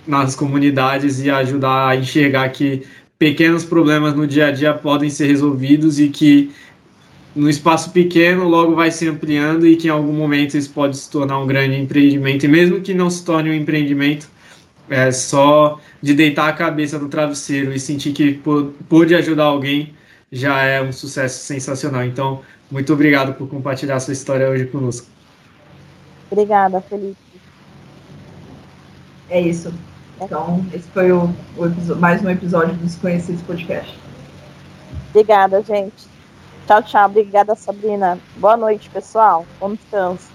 nas comunidades e ajudar a enxergar que pequenos problemas no dia a dia podem ser resolvidos e que no espaço pequeno logo vai se ampliando e que em algum momento isso pode se tornar um grande empreendimento. E mesmo que não se torne um empreendimento é só de deitar a cabeça no travesseiro e sentir que pôde ajudar alguém já é um sucesso sensacional. Então, muito obrigado por compartilhar sua história hoje conosco. Obrigada, Felipe. É isso. Então, esse foi o, o mais um episódio do Desconhecidos Podcast. Obrigada, gente. Tchau, tchau. Obrigada, Sabrina. Boa noite, pessoal. Bom descanso.